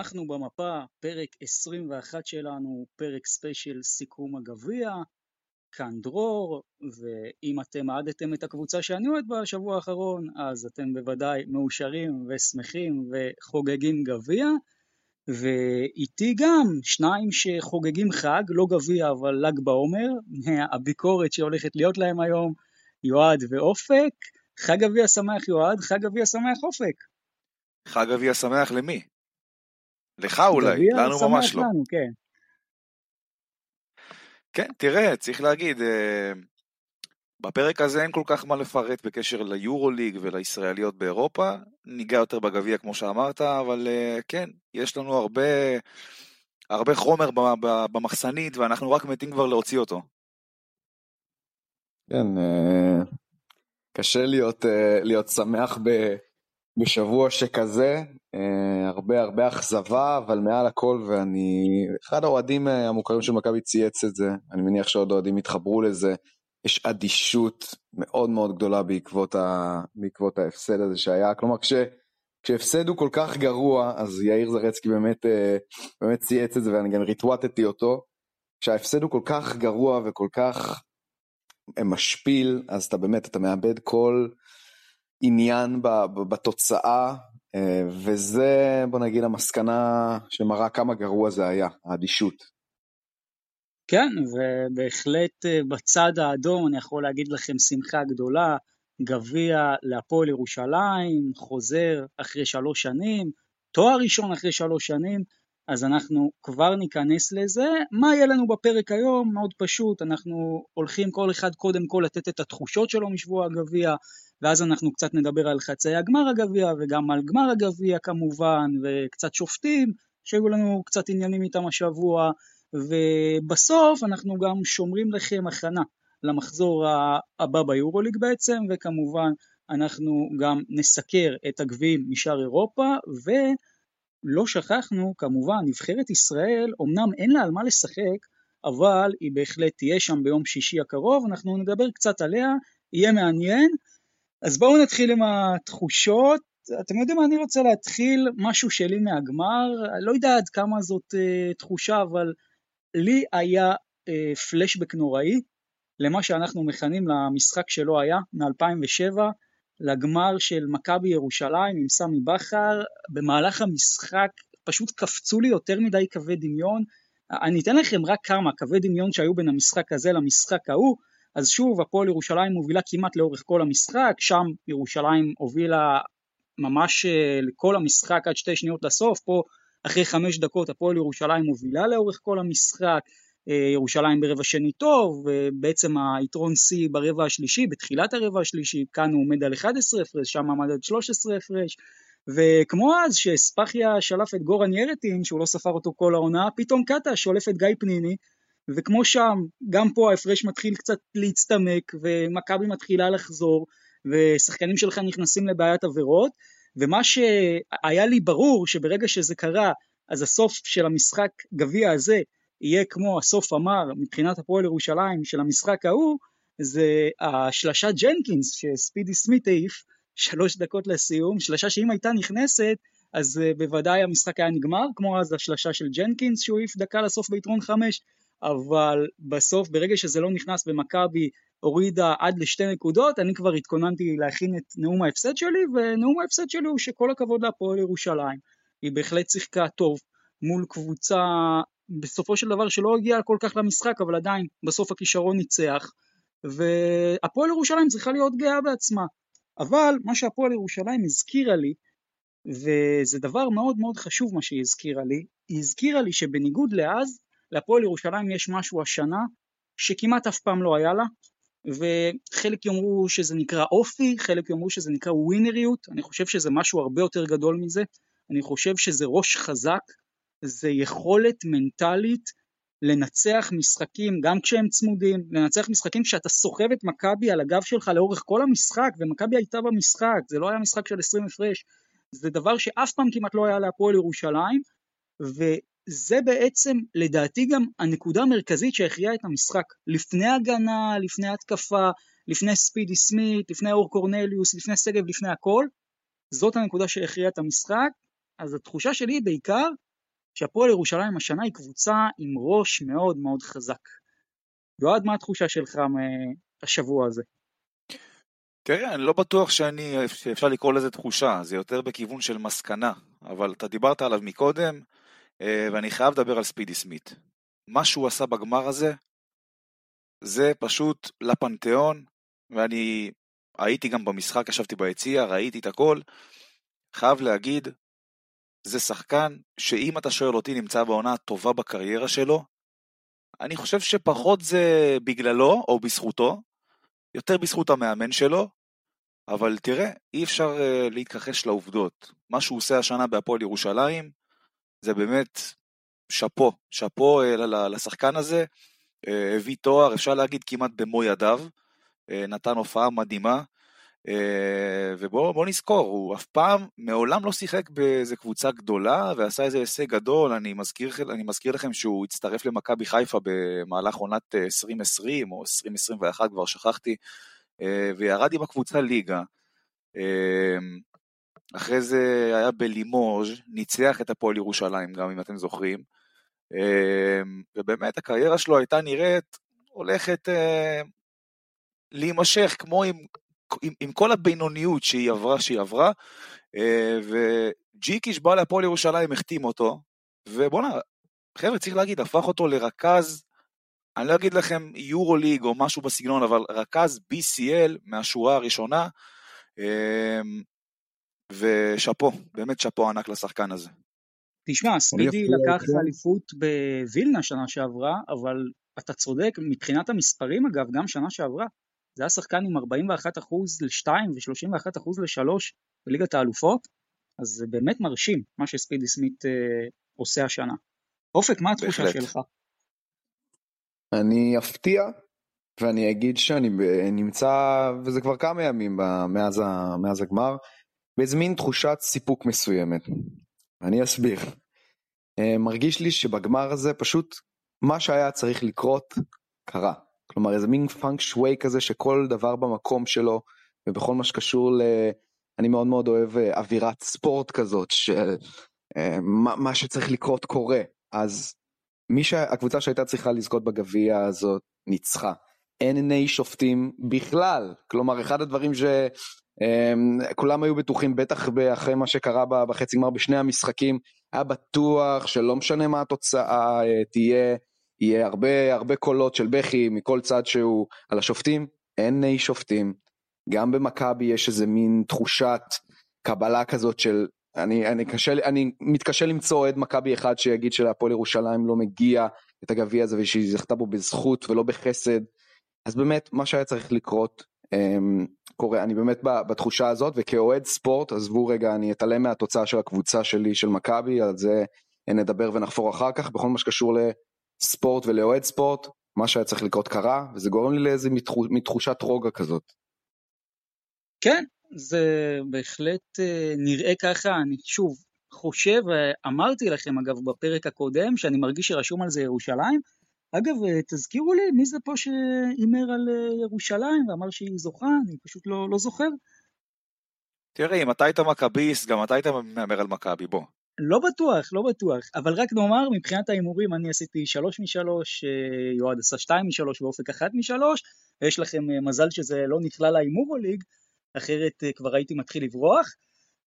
אנחנו במפה, פרק 21 שלנו, פרק ספיישל סיכום הגביע, כאן דרור, ואם אתם אהדתם את הקבוצה שאני אוהד בשבוע האחרון, אז אתם בוודאי מאושרים ושמחים וחוגגים גביע, ואיתי גם שניים שחוגגים חג, לא גביע אבל ל"ג בעומר, הביקורת שהולכת להיות להם היום, יועד ואופק. חג גביע שמח יועד, חג גביע שמח אופק. חג גביע שמח למי? לך אולי, לנו ממש לא. לנו, כן. כן, תראה, צריך להגיד, אה, בפרק הזה אין כל כך מה לפרט בקשר ליורוליג ולישראליות באירופה, ניגע יותר בגביע כמו שאמרת, אבל אה, כן, יש לנו הרבה, הרבה חומר במחסנית ואנחנו רק מתים כבר להוציא אותו. כן, אה, קשה להיות, להיות שמח בשבוע שכזה, הרבה הרבה אכזבה, אבל מעל הכל, ואני, אחד האוהדים המוכרים של מכבי צייץ את זה, אני מניח שעוד אוהדים יתחברו לזה, יש אדישות מאוד מאוד גדולה בעקבות, ה... בעקבות ההפסד הזה שהיה, כלומר כש... כשהפסד הוא כל כך גרוע, אז יאיר זרצקי באמת, אה, באמת צייץ את זה ואני גם ריטווטתי אותו, כשההפסד הוא כל כך גרוע וכל כך אה, משפיל, אז אתה באמת, אתה מאבד כל עניין בתוצאה, אה, וזה בוא נגיד המסקנה שמראה כמה גרוע זה היה, האדישות. כן, ובהחלט אה, בצד האדום אני יכול להגיד לכם שמחה גדולה, גביע להפועל ירושלים, חוזר אחרי שלוש שנים, תואר ראשון אחרי שלוש שנים, אז אנחנו כבר ניכנס לזה. מה יהיה לנו בפרק היום? מאוד פשוט, אנחנו הולכים כל אחד קודם כל לתת את התחושות שלו משבוע הגביע, ואז אנחנו קצת נדבר על חצי הגמר הגביע וגם על גמר הגביע כמובן, וקצת שופטים, שהיו לנו קצת עניינים איתם השבוע, ובסוף אנחנו גם שומרים לכם הכנה למחזור הבא ביורוליג בעצם, וכמובן אנחנו גם נסקר את הגביעים משאר אירופה, ולא שכחנו כמובן נבחרת ישראל, אמנם אין לה על מה לשחק, אבל היא בהחלט תהיה שם ביום שישי הקרוב, אנחנו נדבר קצת עליה, יהיה מעניין. אז בואו נתחיל עם התחושות. אתם יודעים מה, אני רוצה להתחיל משהו שלי מהגמר, לא יודע עד כמה זאת uh, תחושה, אבל לי היה אה, פלשבק נוראי למה שאנחנו מכנים למשחק שלא היה מ-2007, לגמר של מכבי ירושלים עם סמי בכר, במהלך המשחק פשוט קפצו לי יותר מדי קווי דמיון, אני אתן לכם רק כמה קווי דמיון שהיו בין המשחק הזה למשחק ההוא, אז שוב הפועל ירושלים מובילה כמעט לאורך כל המשחק, שם ירושלים הובילה ממש אה, לכל המשחק עד שתי שניות לסוף, פה אחרי חמש דקות הפועל ירושלים מובילה לאורך כל המשחק, ירושלים ברבע שני טוב, ובעצם היתרון שיא ברבע השלישי, בתחילת הרבע השלישי, כאן הוא עומד על 11 הפרש, שם עמד על 13 הפרש, וכמו אז שספחיה שלף את גורן ירטין, שהוא לא ספר אותו כל העונה, פתאום קאטה שולף את גיא פניני, וכמו שם, גם פה ההפרש מתחיל קצת להצטמק, ומכבי מתחילה לחזור, ושחקנים שלך נכנסים לבעיית עבירות, ומה שהיה לי ברור שברגע שזה קרה אז הסוף של המשחק גביע הזה יהיה כמו הסוף המר מבחינת הפועל ירושלים של המשחק ההוא זה השלשה ג'נקינס שספידי סמית העיף שלוש דקות לסיום, שלשה שאם הייתה נכנסת אז uh, בוודאי המשחק היה נגמר, כמו אז השלשה של ג'נקינס שהוא העיף דקה לסוף ביתרון חמש, אבל בסוף ברגע שזה לא נכנס ומכבי הורידה עד לשתי נקודות, אני כבר התכוננתי להכין את נאום ההפסד שלי, ונאום ההפסד שלי הוא שכל הכבוד להפועל ירושלים. היא בהחלט שיחקה טוב מול קבוצה בסופו של דבר שלא הגיעה כל כך למשחק, אבל עדיין בסוף הכישרון ניצח, והפועל ירושלים צריכה להיות גאה בעצמה. אבל מה שהפועל ירושלים הזכירה לי, וזה דבר מאוד מאוד חשוב מה שהיא הזכירה לי, היא הזכירה לי שבניגוד לאז, להפועל ירושלים יש משהו השנה שכמעט אף פעם לא היה לה, וחלק יאמרו שזה נקרא אופי, חלק יאמרו שזה נקרא ווינריות, אני חושב שזה משהו הרבה יותר גדול מזה, אני חושב שזה ראש חזק, זה יכולת מנטלית לנצח משחקים גם כשהם צמודים, לנצח משחקים כשאתה סוחב את מכבי על הגב שלך לאורך כל המשחק, ומכבי הייתה במשחק, זה לא היה משחק של 20 הפרש, זה דבר שאף פעם כמעט לא היה להפועל ירושלים, זה בעצם לדעתי גם הנקודה המרכזית שהכריעה את המשחק. לפני הגנה, לפני התקפה, לפני ספידי סמית, לפני אור קורנליוס, לפני שגב, לפני הכל. זאת הנקודה שהכריעה את המשחק, אז התחושה שלי בעיקר שהפועל ירושלים השנה היא קבוצה עם ראש מאוד מאוד חזק. יועד, מה התחושה שלך מהשבוע הזה? תראה, אני לא בטוח שאני, שאפשר לקרוא לזה תחושה, זה יותר בכיוון של מסקנה, אבל אתה דיברת עליו מקודם, אה, ואני חייב לדבר על ספידי סמית. מה שהוא עשה בגמר הזה, זה פשוט לפנתיאון, ואני הייתי גם במשחק, ישבתי ביציע, ראיתי את הכל. חייב להגיד, זה שחקן שאם אתה שואל אותי נמצא בעונה הטובה בקריירה שלו, אני חושב שפחות זה בגללו או בזכותו, יותר בזכות המאמן שלו, אבל תראה, אי אפשר uh, להתכחש לעובדות. מה שהוא עושה השנה בהפועל ירושלים, זה באמת שאפו, שאפו uh, לשחקן הזה, uh, הביא תואר, אפשר להגיד כמעט במו ידיו, נתן הופעה מדהימה, ובואו נזכור, הוא אף פעם, מעולם לא שיחק באיזה קבוצה גדולה ועשה איזה הישג גדול, אני מזכיר, אני מזכיר לכם שהוא הצטרף למכבי חיפה במהלך עונת 2020 או 2021, כבר שכחתי, אה, וירד עם הקבוצה ליגה. אה, אחרי זה היה בלימוז', ניצח את הפועל ירושלים גם אם אתם זוכרים. אה, ובאמת הקריירה שלו הייתה נראית הולכת להימשך כמו עם, עם, עם כל הבינוניות שהיא עברה, שהיא עברה, וג'יקיש בא להפועל ירושלים, החתים אותו, ובואנה, חבר'ה, צריך להגיד, הפך אותו לרכז אני לא אגיד לכם יורו ליג או משהו בסגנון, אבל רכז BCL מהשורה הראשונה, אמ, ושאפו, באמת שאפו ענק לשחקן הזה. תשמע, ספידי לקח אליפות בווילנה שנה שעברה, אבל אתה צודק, מבחינת המספרים אגב, גם שנה שעברה, זה היה שחקן עם 41% ל-2 ו-31% ל-3 בליגת האלופות, אז זה באמת מרשים מה שספידי סמית אה, עושה השנה. אופק, מה התחושה בהחלט. שלך? אני אפתיע ואני אגיד שאני נמצא, וזה כבר כמה ימים מאז, מאז הגמר, באיזה מין תחושת סיפוק מסוימת. אני אסביר. אה, מרגיש לי שבגמר הזה פשוט מה שהיה צריך לקרות קרה. כלומר איזה מין פאנק שווי כזה שכל דבר במקום שלו ובכל מה שקשור ל... אני מאוד מאוד אוהב אה, אווירת ספורט כזאת של אה, מה שצריך לקרות קורה. אז מי שהקבוצה שהייתה צריכה לזכות בגביע הזאת ניצחה. אין עיני שופטים בכלל. כלומר, אחד הדברים שכולם אמ, היו בטוחים, בטח אחרי מה שקרה בחצי גמר בשני המשחקים, היה בטוח שלא משנה מה התוצאה אה, תהיה, יהיה הרבה הרבה קולות של בכי מכל צד שהוא על השופטים. אין עיני שופטים. גם במכבי יש איזה מין תחושת קבלה כזאת של אני, אני, קשה, אני מתקשה למצוא אוהד מכבי אחד שיגיד שלהפועל ירושלים לא מגיע את הגביע הזה ושהיא זכתה בו בזכות ולא בחסד. אז באמת מה שהיה צריך לקרות um, קורה, אני באמת בתחושה הזאת וכאוהד ספורט, עזבו רגע, אני אתעלם מהתוצאה של הקבוצה שלי של מכבי, על זה נדבר ונחפור אחר כך, בכל מה שקשור לספורט ולאוהד ספורט, מה שהיה צריך לקרות קרה, וזה גורם לי לאיזה מתחושת רוגע כזאת. כן, זה בהחלט אה, נראה ככה, אני שוב חושב, אמרתי לכם אגב בפרק הקודם שאני מרגיש שרשום על זה ירושלים, אגב אה, תזכירו לי מי זה פה שהימר על אה, ירושלים ואמר שהיא זוכה, אני פשוט לא, לא זוכר. תראה, אם אתה היית מכביסט, גם אתה היית מהמר על מכבי, בוא. לא בטוח, לא בטוח, אבל רק נאמר, מבחינת ההימורים אני עשיתי שלוש משלוש, יועד עשה שתיים משלוש ואופק אחת משלוש, ויש לכם מזל שזה לא נכלל להימורו ליג, אחרת אה, כבר הייתי מתחיל לברוח.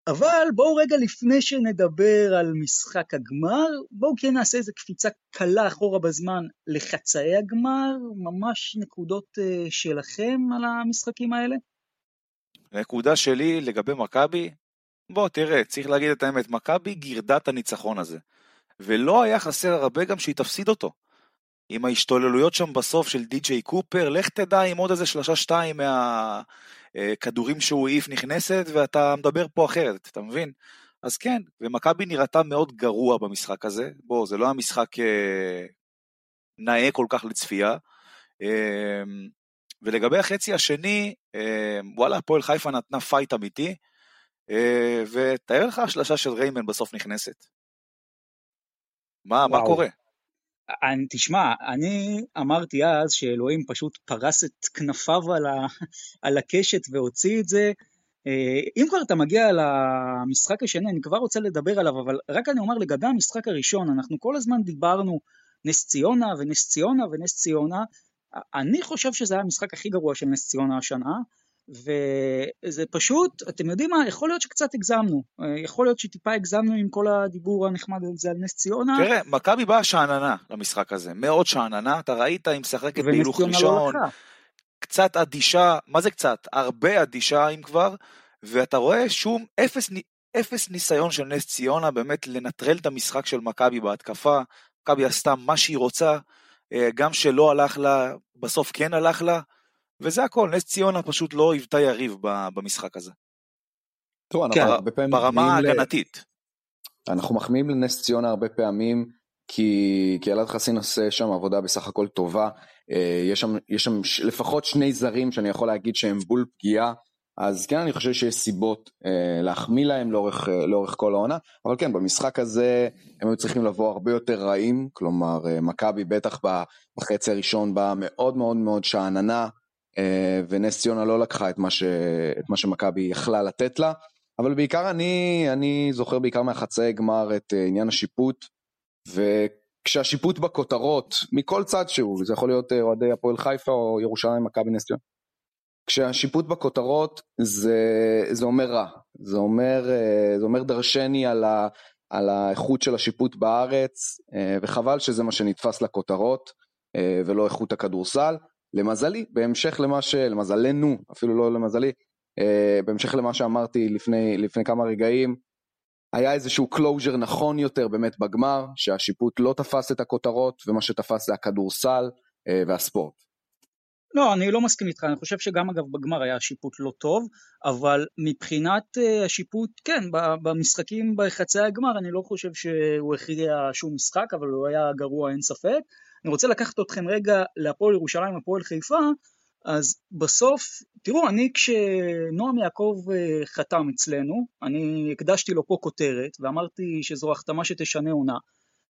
אבל בואו רגע לפני שנדבר על משחק הגמר, בואו כן נעשה איזה קפיצה קלה אחורה בזמן לחצאי הגמר, ממש נקודות שלכם על המשחקים האלה. נקודה שלי לגבי מכבי, בוא תראה, צריך להגיד את האמת, מכבי גירדה את הניצחון הזה. ולא היה חסר הרבה גם שהיא תפסיד אותו. עם ההשתוללויות שם בסוף של די.ג'יי קופר, לך תדע עם עוד איזה שלושה שתיים מה... אה, שהוא העיף נכנסת, ואתה מדבר פה אחרת, אתה מבין? אז כן, ומכבי נראתה מאוד גרוע במשחק הזה. בוא, זה לא היה משחק אה, נאה כל כך לצפייה. אה, ולגבי החצי השני, אה, וואלה, הפועל חיפה נתנה פייט אמיתי, ותאר לך השלשה של ריימן בסוף נכנסת. מה, מה קורה? אני, תשמע, אני אמרתי אז שאלוהים פשוט פרס את כנפיו על, ה, על הקשת והוציא את זה. אה, אם כבר אתה מגיע למשחק השני, אני כבר רוצה לדבר עליו, אבל רק אני אומר לגבי המשחק הראשון, אנחנו כל הזמן דיברנו נס ציונה ונס ציונה ונס ציונה. אני חושב שזה היה המשחק הכי גרוע של נס ציונה השנה. וזה פשוט, אתם יודעים מה, יכול להיות שקצת הגזמנו, יכול להיות שטיפה הגזמנו עם כל הדיבור הנחמד הזה על נס ציונה. תראה, מכבי באה שאננה למשחק הזה, מאוד שאננה, אתה ראית, היא משחקת בהילוך לא ראשון, לא קצת אדישה, מה זה קצת? הרבה אדישה אם כבר, ואתה רואה שום אפס, אפס ניסיון של נס ציונה באמת לנטרל את המשחק של מכבי בהתקפה, מכבי עשתה מה שהיא רוצה, אה, גם שלא הלך לה, בסוף כן הלך לה, וזה הכל, נס ציונה פשוט לא היוותה יריב במשחק הזה. טוב, כן, הרבה פעמים ברמה ההגנתית. ל... אנחנו מחמיאים לנס ציונה הרבה פעמים, כי, כי אלעד חסין עושה שם עבודה בסך הכל טובה. אה, יש שם, יש שם לפחות שני זרים שאני יכול להגיד שהם בול פגיעה. אז כן, אני חושב שיש סיבות אה, להחמיא להם לאורך, אה, לאורך כל העונה, אבל כן, במשחק הזה הם היו צריכים לבוא הרבה יותר רעים, כלומר, אה, מכבי בטח בחצי הראשון באה מאוד מאוד מאוד שאננה, ונס ציונה לא לקחה את מה, ש... מה שמכבי יכלה לתת לה, אבל בעיקר אני, אני זוכר בעיקר מהחצאי גמר את אה, עניין השיפוט, וכשהשיפוט בכותרות, מכל צד שהוא, זה יכול להיות אה, אוהדי הפועל חיפה או ירושלים, מכבי נס ציונה, כשהשיפוט בכותרות זה, זה אומר רע, זה אומר, זה אומר דרשני על, ה, על האיכות של השיפוט בארץ, וחבל שזה מה שנתפס לכותרות, ולא איכות הכדורסל. למזלי, בהמשך למה ש... למזלנו, אפילו לא למזלי, אה, בהמשך למה שאמרתי לפני, לפני כמה רגעים, היה איזשהו closure נכון יותר באמת בגמר, שהשיפוט לא תפס את הכותרות, ומה שתפס זה הכדורסל אה, והספורט. לא, אני לא מסכים איתך, אני חושב שגם אגב בגמר היה שיפוט לא טוב, אבל מבחינת uh, השיפוט, כן, במשחקים בחצי הגמר אני לא חושב שהוא הכריע שום משחק, אבל הוא היה גרוע אין ספק. אני רוצה לקחת אתכם רגע להפועל ירושלים, הפועל חיפה, אז בסוף, תראו, אני כשנועם יעקב אה, חתם אצלנו, אני הקדשתי לו פה כותרת ואמרתי שזו החתמה שתשנה עונה.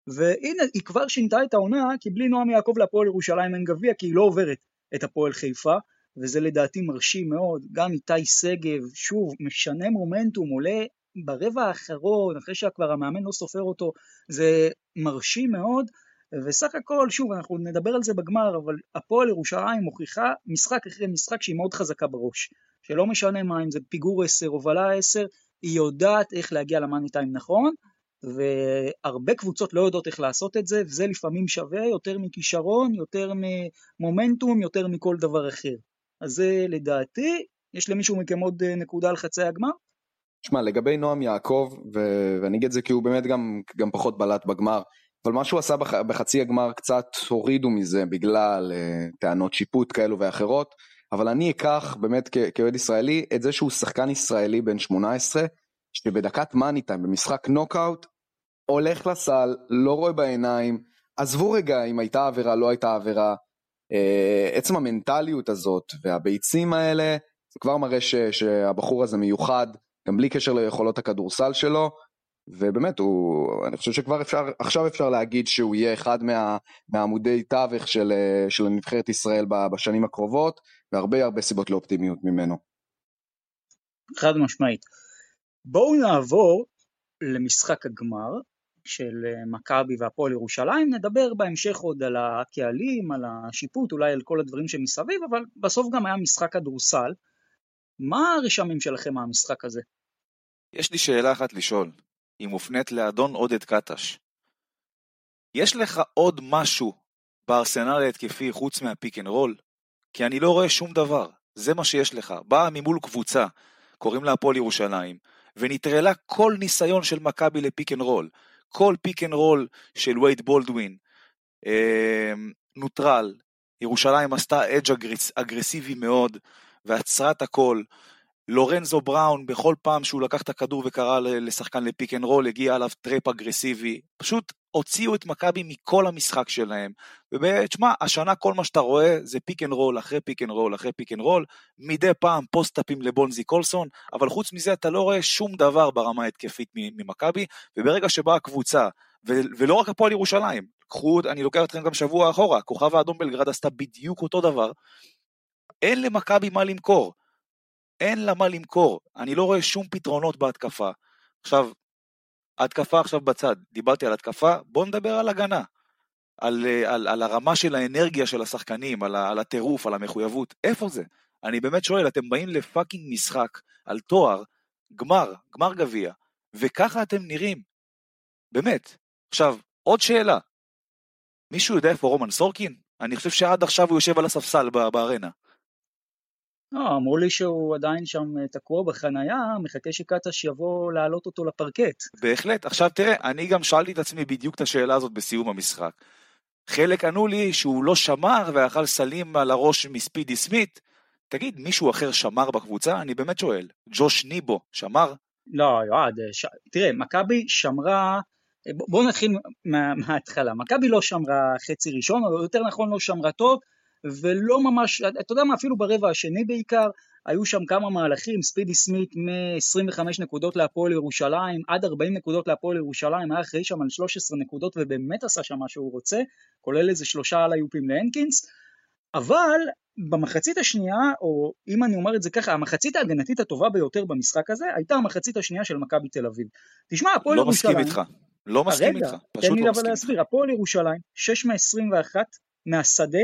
והנה, היא כבר שינתה את העונה, כי בלי נועם יעקב להפועל ירושלים אין גביע, כי היא לא עוברת את הפועל חיפה, וזה לדעתי מרשים מאוד. גם איתי שגב, שוב, משנה מומנטום, עולה ברבע האחרון, אחרי שכבר המאמן לא סופר אותו, זה מרשים מאוד. וסך הכל, שוב, אנחנו נדבר על זה בגמר, אבל הפועל ירושלים מוכיחה משחק אחרי משחק שהיא מאוד חזקה בראש. שלא משנה מה, אם זה פיגור 10, הובלה 10, היא יודעת איך להגיע למאני טיים נכון, והרבה קבוצות לא יודעות איך לעשות את זה, וזה לפעמים שווה יותר מכישרון, יותר ממומנטום, יותר מכל דבר אחר. אז זה לדעתי, יש למישהו מכם עוד אה, נקודה על חצי הגמר? שמע, לגבי נועם יעקב, ו- ואני אגיד את זה כי הוא באמת גם, גם פחות בלט בגמר, אבל מה שהוא עשה בח, בחצי הגמר קצת הורידו מזה בגלל uh, טענות שיפוט כאלו ואחרות, אבל אני אקח באמת כאוהד ישראלי את זה שהוא שחקן ישראלי בן 18, שבדקת מאני טיים במשחק נוקאוט, הולך לסל, לא רואה בעיניים, עזבו רגע אם הייתה עבירה, לא הייתה עבירה, uh, עצם המנטליות הזאת והביצים האלה, זה כבר מראה ש, שהבחור הזה מיוחד, גם בלי קשר ליכולות הכדורסל שלו, ובאמת, הוא, אני חושב שכבר אפשר, עכשיו אפשר להגיד שהוא יהיה אחד מה, מהעמודי תווך של, של נבחרת ישראל בשנים הקרובות, והרבה הרבה סיבות לאופטימיות ממנו. חד משמעית. בואו נעבור למשחק הגמר של אה, מכבי והפועל ירושלים, נדבר בהמשך עוד על הקהלים, על השיפוט, אולי על כל הדברים שמסביב, אבל בסוף גם היה משחק כדורסל. מה הרשמים שלכם מהמשחק הזה? יש לי שאלה אחת לשאול. היא מופנית לאדון עודד קטש. יש לך עוד משהו בארסנל ההתקפי חוץ מה pick and roll? כי אני לא רואה שום דבר, זה מה שיש לך. באה ממול קבוצה, קוראים לה הפועל ירושלים, ונטרלה כל ניסיון של מכבי ל pick and roll. כל pick and roll של וייד בולדווין אה, נוטרל. ירושלים עשתה hedge אגרסיבי מאוד, ועצרה את הכל. לורנזו בראון, בכל פעם שהוא לקח את הכדור וקרא לשחקן ל pick and roll, הגיע עליו trap אגרסיבי. פשוט הוציאו את מכבי מכל המשחק שלהם. ותשמע, השנה כל מה שאתה רואה זה pick and roll אחרי pick and roll אחרי pick and roll, מדי פעם פוסט-אפים לבונזי קולסון, אבל חוץ מזה אתה לא רואה שום דבר ברמה ההתקפית ממכבי, וברגע שבאה הקבוצה, ולא רק הפועל ירושלים, קחו, אני לוקח אתכם גם שבוע אחורה, כוכב האדום בלגרד עשתה בדיוק אותו דבר. אין למכבי מה למכור. אין לה מה למכור. אני לא רואה שום פתרונות בהתקפה. עכשיו, התקפה עכשיו בצד, דיברתי על התקפה, בואו נדבר על הגנה. על, על, על הרמה של האנרגיה של השחקנים, על, על הטירוף, על המחויבות. איפה זה? אני באמת שואל, אתם באים לפאקינג משחק על תואר, גמר, גמר גביע, וככה אתם נראים. באמת. עכשיו, עוד שאלה. מישהו יודע איפה רומן סורקין? אני חושב שעד עכשיו הוא יושב על הספסל בארנה. לא, אמרו לי שהוא עדיין שם אה, תקוע בחנייה, מחכה שקטש יבוא להעלות אותו לפרקט. בהחלט. עכשיו תראה, אני גם שאלתי את עצמי בדיוק את השאלה הזאת בסיום המשחק. חלק ענו לי שהוא לא שמר ואכל סלים על הראש מספידי סמית. תגיד, מישהו אחר שמר בקבוצה? אני באמת שואל. ג'וש ניבו, שמר? לא, יועד, ש... תראה, מכבי שמרה, בואו נתחיל מה, מההתחלה. מכבי לא שמרה חצי ראשון, או יותר נכון לא שמרה טוב, ולא ממש, אתה יודע מה, אפילו ברבע השני בעיקר, היו שם כמה מהלכים, ספידי סמית מ-25 נקודות להפועל ירושלים עד 40 נקודות להפועל ירושלים, היה אחראי שם על 13 נקודות ובאמת עשה שם מה שהוא רוצה, כולל איזה שלושה על היופים להנקינס, אבל במחצית השנייה, או אם אני אומר את זה ככה, המחצית ההגנתית הטובה ביותר במשחק הזה הייתה המחצית השנייה של מכבי תל אביב. תשמע, הפועל לא ירושלים... לא מסכים איתך, לא מסכים רגע, איתך, פשוט לא מסכים איתך. להסביר, הפועל ירושלים, 6 מ-21 מהשדה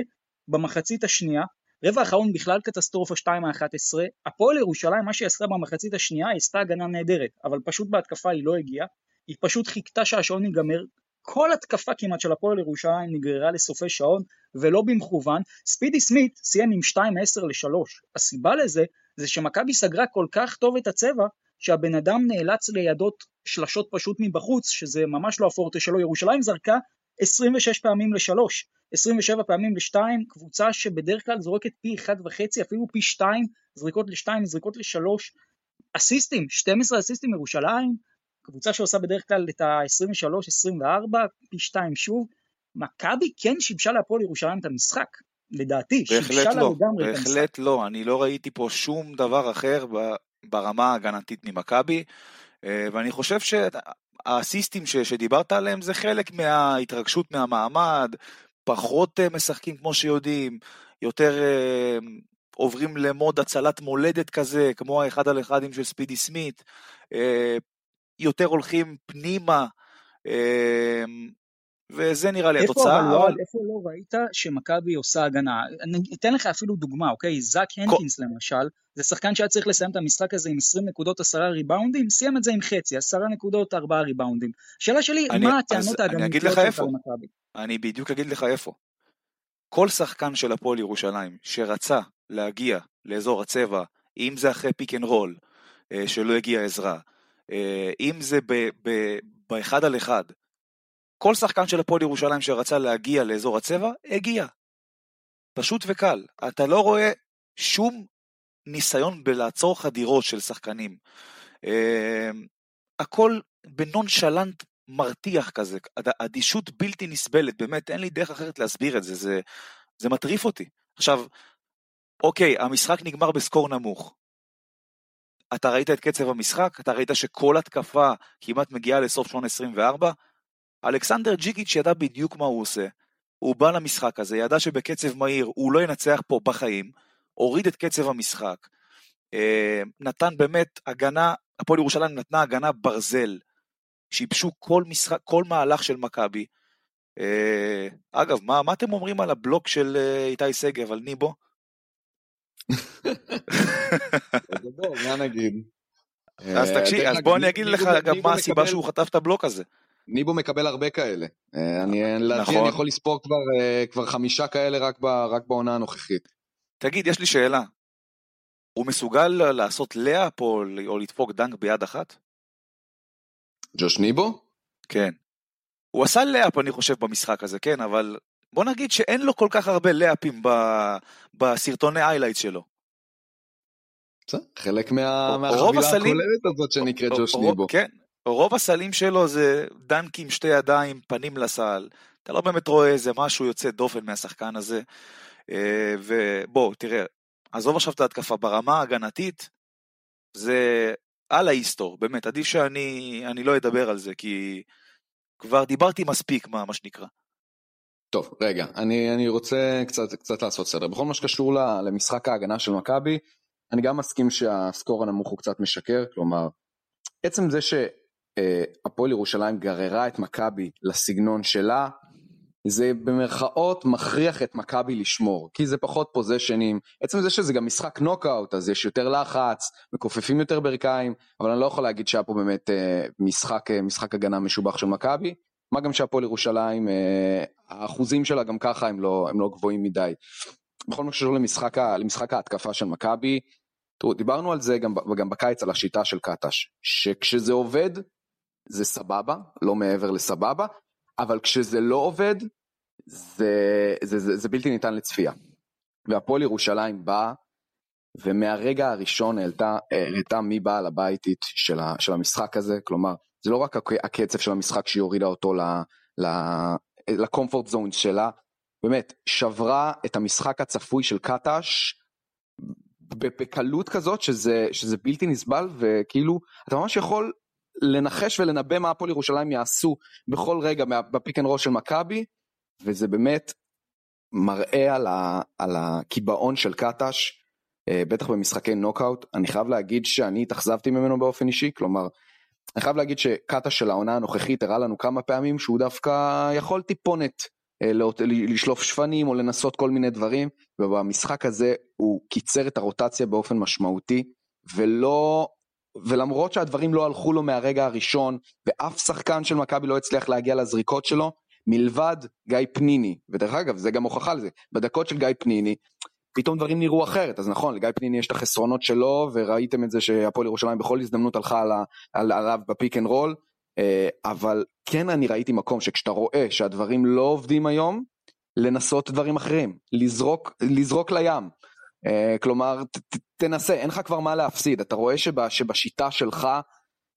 במחצית השנייה, רבע האחרון בכלל קטסטרופה 2 מ-11, הפועל ירושלים, מה שהיא עשתה במחצית השנייה, היא עשתה הגנה נהדרת, אבל פשוט בהתקפה היא לא הגיעה, היא פשוט חיכתה שהשעון ייגמר, כל התקפה כמעט של הפועל ירושלים נגררה לסופי שעון ולא במכוון. ספידי סמית סיים עם 2-10 ל-3. הסיבה לזה זה שמכבי סגרה כל כך טוב את הצבע שהבן אדם נאלץ לידות שלשות פשוט מבחוץ, שזה ממש לא הפורטה שלו. ירושלים זרקה 26 פעמים ל-3, 27 פעמים ל-2, קבוצה שבדרך כלל זורקת פי 1.5, אפילו פי 2, זריקות ל-2, זריקות ל-3. אסיסטים, 12 אסיסטים ירושלים, קבוצה שעושה בדרך כלל את ה-23-24, פי 2 שוב, מכבי כן שיבשה להפועל ירושלים את המשחק, לדעתי, שיבשה לה לא, לגמרי את המשחק. בהחלט לא, אני לא ראיתי פה שום דבר אחר ברמה ההגנתית ממכבי, אה, ואני חושב שהאסיסטים שדיברת עליהם זה חלק מההתרגשות מהמעמד, פחות אה, משחקים כמו שיודעים, יותר אה, עוברים למוד הצלת מולדת כזה, כמו האחד על אחדים של ספידי סמית, יותר הולכים פנימה, וזה נראה לי איפה התוצאה. אבל, אבל... איפה לא ראית שמכבי עושה הגנה? אני אתן לך אפילו דוגמה, אוקיי? זאק הנקינס כל... למשל, זה שחקן שהיה צריך לסיים את המשחק הזה עם 20 נקודות 10 ריבאונדים, סיים את זה עם חצי, 10 נקודות 4 ריבאונדים. השאלה שלי, אני, מה הטענות ההגנתיות שלך למכבי? אני בדיוק אגיד לך איפה. כל שחקן של הפועל ירושלים שרצה להגיע לאזור הצבע, אם זה אחרי pick and roll, שלא הגיע עזרה, אה, אם זה באחד על אחד, כל שחקן של הפועל ירושלים שרצה להגיע לאזור הצבע, הגיע. פשוט וקל. אתה לא רואה שום ניסיון בלעצור חדירות של שחקנים. אה, הכל בנונשלנט מרתיח כזה, אדישות בלתי נסבלת, באמת אין לי דרך אחרת להסביר את זה, זה, זה מטריף אותי. עכשיו, אוקיי, המשחק נגמר בסקור נמוך. אתה ראית את קצב המשחק? אתה ראית שכל התקפה כמעט מגיעה לסוף שעון 24? אלכסנדר ג'יקיץ' ידע בדיוק מה הוא עושה. הוא בא למשחק הזה, ידע שבקצב מהיר הוא לא ינצח פה בחיים, הוריד את קצב המשחק, אה, נתן באמת הגנה, הפועל ירושלים נתנה הגנה ברזל, שיבשו כל משחק, כל מהלך של מכבי. אה, אגב, מה, מה אתם אומרים על הבלוק של אה, איתי שגב, על ניבו? מה נגיד? אז תקשיב, אז בוא אני אגיד לך גם מה הסיבה שהוא חטף את הבלוק הזה. ניבו מקבל הרבה כאלה. אה, אני, לדעתי נכון. אני יכול לספור כבר, אה, כבר חמישה כאלה רק, ב, רק בעונה הנוכחית. תגיד, יש לי שאלה. הוא מסוגל לעשות לאפ או, או לדפוק דנק ביד אחת? ג'וש ניבו? כן. הוא עשה לאפ, אני חושב, במשחק הזה, כן, אבל בוא נגיד שאין לו כל כך הרבה לאפים ב... בסרטוני איילייט שלו. חלק מה... מהחבילה הסלים... הכוללת הזאת שנקראת ג'וש ניבו. כן, רוב הסלים שלו זה דנקים שתי ידיים, פנים לסל. אתה לא באמת רואה איזה משהו יוצא דופן מהשחקן הזה. אה, ובוא, תראה, עזוב עכשיו את ההתקפה, ברמה ההגנתית, זה על ההיסטור, באמת, עדיף שאני לא אדבר על זה, כי כבר דיברתי מספיק, מה, מה שנקרא. טוב, רגע, אני, אני רוצה קצת, קצת לעשות סדר. בכל מה שקשור למשחק ההגנה של מכבי, אני גם מסכים שהסקור הנמוך הוא קצת משקר, כלומר, עצם זה שהפועל ירושלים גררה את מכבי לסגנון שלה, זה במרכאות מכריח את מכבי לשמור, כי זה פחות פוזיישנים, עצם זה שזה גם משחק נוקאוט, אז יש יותר לחץ, מכופפים יותר ברכיים, אבל אני לא יכול להגיד שהיה פה באמת אה, משחק, אה, משחק הגנה משובח של מכבי, מה גם שהפועל ירושלים, אה, האחוזים שלה גם ככה הם לא, הם לא גבוהים מדי. בכל מה שקשור למשחק, למשחק ההתקפה של מכבי, תראו, דיברנו על זה גם, גם בקיץ, על השיטה של קטש, שכשזה עובד, זה סבבה, לא מעבר לסבבה, אבל כשזה לא עובד, זה, זה, זה, זה בלתי ניתן לצפייה. והפועל ירושלים באה, ומהרגע הראשון העלתה, העלתה מי בעל הביתית של, ה, של המשחק הזה, כלומר, זה לא רק הקצב של המשחק שהיא הורידה אותו לקומפורט זון שלה, באמת, שברה את המשחק הצפוי של קטש בקלות כזאת שזה, שזה בלתי נסבל, וכאילו, אתה ממש יכול לנחש ולנבא מה הפועל ירושלים יעשו בכל רגע ב pick and roll של מכבי, וזה באמת מראה על, ה, על הקיבעון של קטש, אה, בטח במשחקי נוקאוט. אני חייב להגיד שאני התאכזבתי ממנו באופן אישי, כלומר, אני חייב להגיד שקטש של העונה הנוכחית הראה לנו כמה פעמים שהוא דווקא יכול טיפונת אה, לשלוף שפנים או לנסות כל מיני דברים, ובמשחק הזה הוא קיצר את הרוטציה באופן משמעותי, ולא ולמרות שהדברים לא הלכו לו מהרגע הראשון, ואף שחקן של מכבי לא הצליח להגיע לזריקות שלו, מלבד גיא פניני, ודרך אגב זה גם הוכחה לזה, בדקות של גיא פניני, פתאום דברים נראו אחרת, אז נכון, לגיא פניני יש את החסרונות שלו, וראיתם את זה שהפועל ירושלים בכל הזדמנות הלכה על, על, עליו ב pick and roll, אה, אבל כן אני ראיתי מקום שכשאתה רואה שהדברים לא עובדים היום, לנסות דברים אחרים, לזרוק, לזרוק לים. Uh, כלומר, ת, ת, תנסה, אין לך כבר מה להפסיד, אתה רואה שב, שבשיטה שלך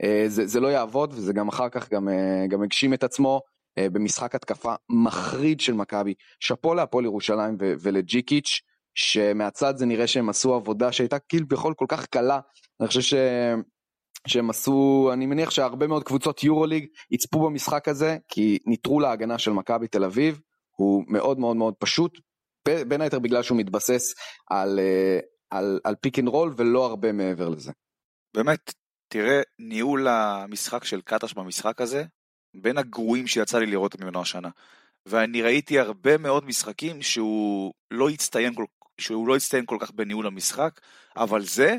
uh, זה, זה לא יעבוד, וזה גם אחר כך גם, uh, גם הגשים את עצמו במשחק התקפה מחריד של מכבי. שאפו להפועל ירושלים ו- ולג'יקיץ', שמהצד זה נראה שהם עשו עבודה שהייתה בכל כל כך קלה, אני חושב ש... שהם עשו, אני מניח שהרבה מאוד קבוצות יורוליג יצפו במשחק הזה, כי ניטרול ההגנה של מכבי תל אביב הוא מאוד מאוד מאוד פשוט, בין היתר בגלל שהוא מתבסס על, אה, על, על pick and roll ולא הרבה מעבר לזה. באמת, תראה, ניהול המשחק של קטש במשחק הזה, בין הגרועים שיצא לי לראות ממנו השנה. ואני ראיתי הרבה מאוד משחקים שהוא לא הצטיין כל, שהוא לא הצטיין כל כך בניהול המשחק, אבל זה,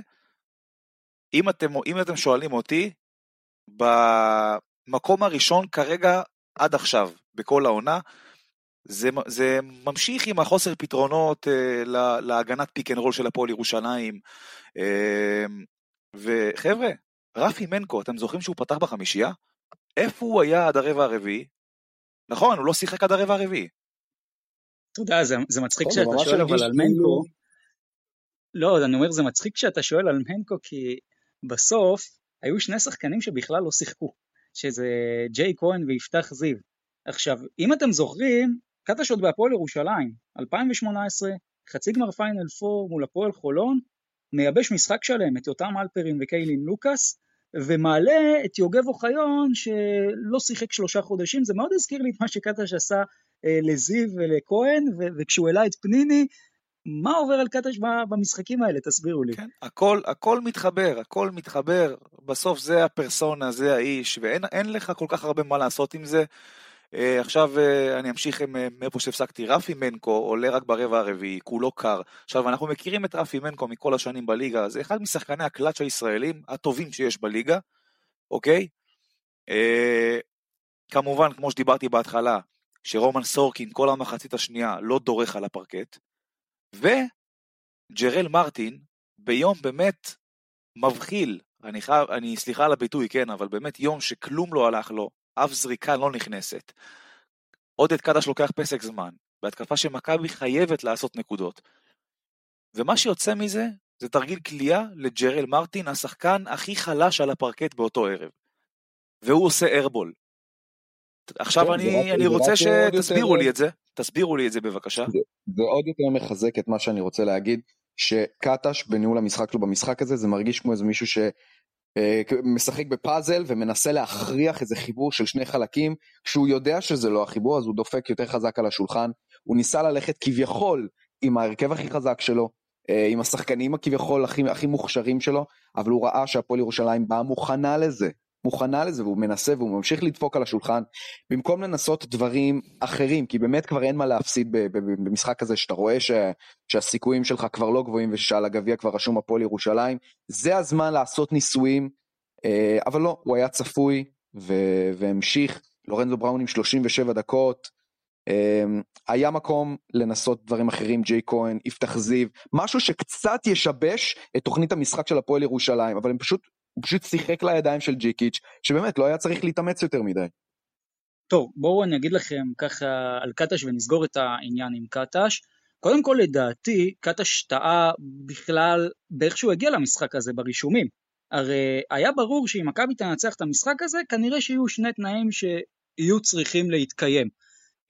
אם אתם, אם אתם שואלים אותי, במקום הראשון כרגע עד עכשיו, בכל העונה, זה, זה ממשיך עם החוסר פתרונות אה, להגנת pick and roll של הפועל ירושלים. אה, וחבר'ה, רפי מנקו, אתם זוכרים שהוא פתח בחמישייה? איפה הוא היה עד הרבע הרביעי? נכון, הוא לא שיחק עד הרבע הרביעי. אתה יודע, זה, זה מצחיק שאתה שואל אבל על מנקו. לא, אני אומר, זה מצחיק שאתה שואל על מנקו, כי בסוף היו שני שחקנים שבכלל לא שיחקו, שזה ג'ייק כהן ויפתח זיו. עכשיו, אם אתם זוכרים, קטש עוד בהפועל ירושלים, 2018, חצי גמר פיינל 4 מול הפועל חולון, מייבש משחק שלם את יותם אלפרין וקיילין לוקאס, ומעלה את יוגב אוחיון שלא שיחק שלושה חודשים, זה מאוד הזכיר לי את מה שקטש עשה אה, לזיו ולכהן, וכשהוא העלה את פניני, מה עובר על קטש במשחקים האלה? תסבירו לי. כן, הכל, הכל מתחבר, הכל מתחבר, בסוף זה הפרסונה, זה האיש, ואין לך כל כך הרבה מה לעשות עם זה. Uh, עכשיו uh, אני אמשיך uh, מאיפה שהפסקתי, רפי מנקו עולה רק ברבע הרביעי, כולו קר. עכשיו אנחנו מכירים את רפי מנקו מכל השנים בליגה, זה אחד משחקני הקלאץ' הישראלים הטובים שיש בליגה, אוקיי? כמובן, כמו שדיברתי בהתחלה, שרומן סורקין כל המחצית השנייה לא דורך על הפרקט, וג'רל מרטין ביום באמת מבחיל, אני חייב, אני סליחה על הביטוי, כן, אבל באמת יום שכלום לא הלך לו, אף זריקה לא נכנסת. עודד קדש לוקח פסק זמן, בהתקפה שמכבי חייבת לעשות נקודות. ומה שיוצא מזה, זה תרגיל כליאה לג'רל מרטין, השחקן הכי חלש על הפרקט באותו ערב. והוא עושה ארבול. עכשיו כן, אני, אני רוצה שתסבירו יותר... לי את זה, תסבירו לי את זה בבקשה. זה, זה עוד יותר מחזק את מה שאני רוצה להגיד, שקטש בניהול המשחק שלו במשחק הזה, זה מרגיש כמו איזה מישהו ש... אה, משחק בפאזל ומנסה להכריח איזה חיבור של שני חלקים, כשהוא יודע שזה לא החיבור אז הוא דופק יותר חזק על השולחן, הוא ניסה ללכת כביכול עם ההרכב הכי חזק שלו, אה, עם השחקנים הכביכול הכי, מוכשרים שלו, אבל הוא ראה שהפועל ירושלים באה מוכנה לזה, מוכנה לזה והוא מנסה והוא ממשיך לדפוק על השולחן במקום לנסות דברים אחרים כי באמת כבר אין מה להפסיד במשחק הזה שאתה רואה ש, שהסיכויים שלך כבר לא גבוהים ושעל הגביע כבר רשום הפועל ירושלים. זה הזמן לעשות ניסויים אה, אבל לא הוא היה צפוי והמשיך. לורנזו בראון עם 37 דקות. אה, היה מקום לנסות דברים אחרים ג'יי כהן יפתח זיו. משהו שקצת ישבש את תוכנית המשחק של הפועל ירושלים אבל הם פשוט הוא פשוט שיחק לידיים של ג'יקיץ', שבאמת לא היה צריך להתאמץ יותר מדי. טוב, בואו אני אגיד לכם ככה על קטש ונסגור את העניין עם קטש. קודם כל לדעתי, קטש טעה בכלל באיך שהוא הגיע למשחק הזה ברישומים. הרי היה ברור שאם מכבי תנצח את המשחק הזה, כנראה שיהיו שני תנאים שיהיו צריכים להתקיים.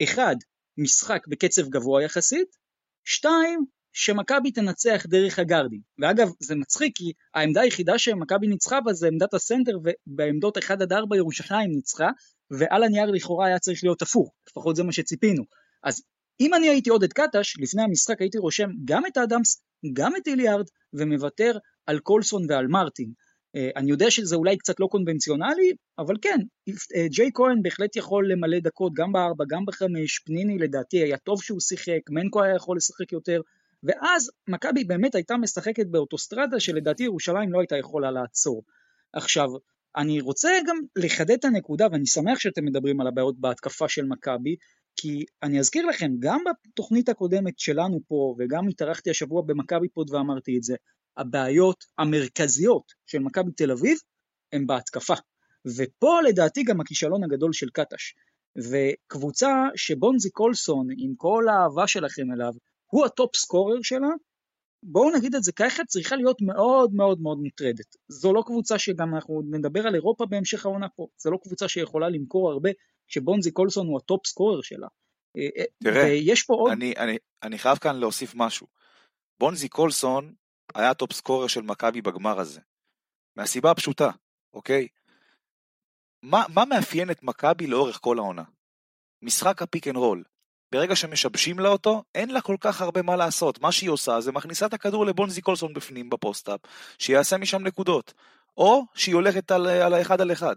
אחד, משחק בקצב גבוה יחסית, שתיים, שמכבי תנצח דרך הגארדים. ואגב, זה מצחיק כי העמדה היחידה שמכבי ניצחה בה זה עמדת הסנטר, ובעמדות 1 עד 4 ירושלים ניצחה, ועל הנייר לכאורה היה צריך להיות הפוך, לפחות זה מה שציפינו. אז אם אני הייתי עודד קטש, לפני המשחק הייתי רושם גם את אדמס, גם את איליארד, ומוותר על קולסון ועל מרטין. אה, אני יודע שזה אולי קצת לא קונבנציונלי, אבל כן, אה, ג'יי כהן בהחלט יכול למלא דקות גם בארבע, גם בחמש, פניני לדעתי היה טוב שהוא שיחק, מנקו היה יכול לשחק יותר, ואז מכבי באמת הייתה משחקת באוטוסטרדה שלדעתי ירושלים לא הייתה יכולה לעצור. עכשיו, אני רוצה גם לחדד את הנקודה, ואני שמח שאתם מדברים על הבעיות בהתקפה של מכבי, כי אני אזכיר לכם, גם בתוכנית הקודמת שלנו פה, וגם התארחתי השבוע במכבי פוד ואמרתי את זה, הבעיות המרכזיות של מכבי תל אביב הן בהתקפה. ופה לדעתי גם הכישלון הגדול של קטש. וקבוצה שבונזי קולסון, עם כל האהבה שלכם אליו, הוא ה top scorer שלה, בואו נגיד את זה ככה, צריכה להיות מאוד מאוד מאוד מוטרדת. זו לא קבוצה שגם אנחנו נדבר על אירופה בהמשך העונה פה, זו לא קבוצה שיכולה למכור הרבה, שבונזי קולסון הוא ה top scorer שלה. אה, אה, תראה, ויש פה עוד... אני, אני, אני חייב כאן להוסיף משהו. בונזי קולסון היה top scorer של מכבי בגמר הזה. מהסיבה הפשוטה, אוקיי? מה, מה מאפיין את מכבי לאורך כל העונה? משחק ה pick and roll. ברגע שמשבשים לה אותו, אין לה כל כך הרבה מה לעשות. מה שהיא עושה זה מכניסה את הכדור לבונזי קולסון בפנים ב post-up, שיעשה משם נקודות. או שהיא הולכת על, על האחד על אחד.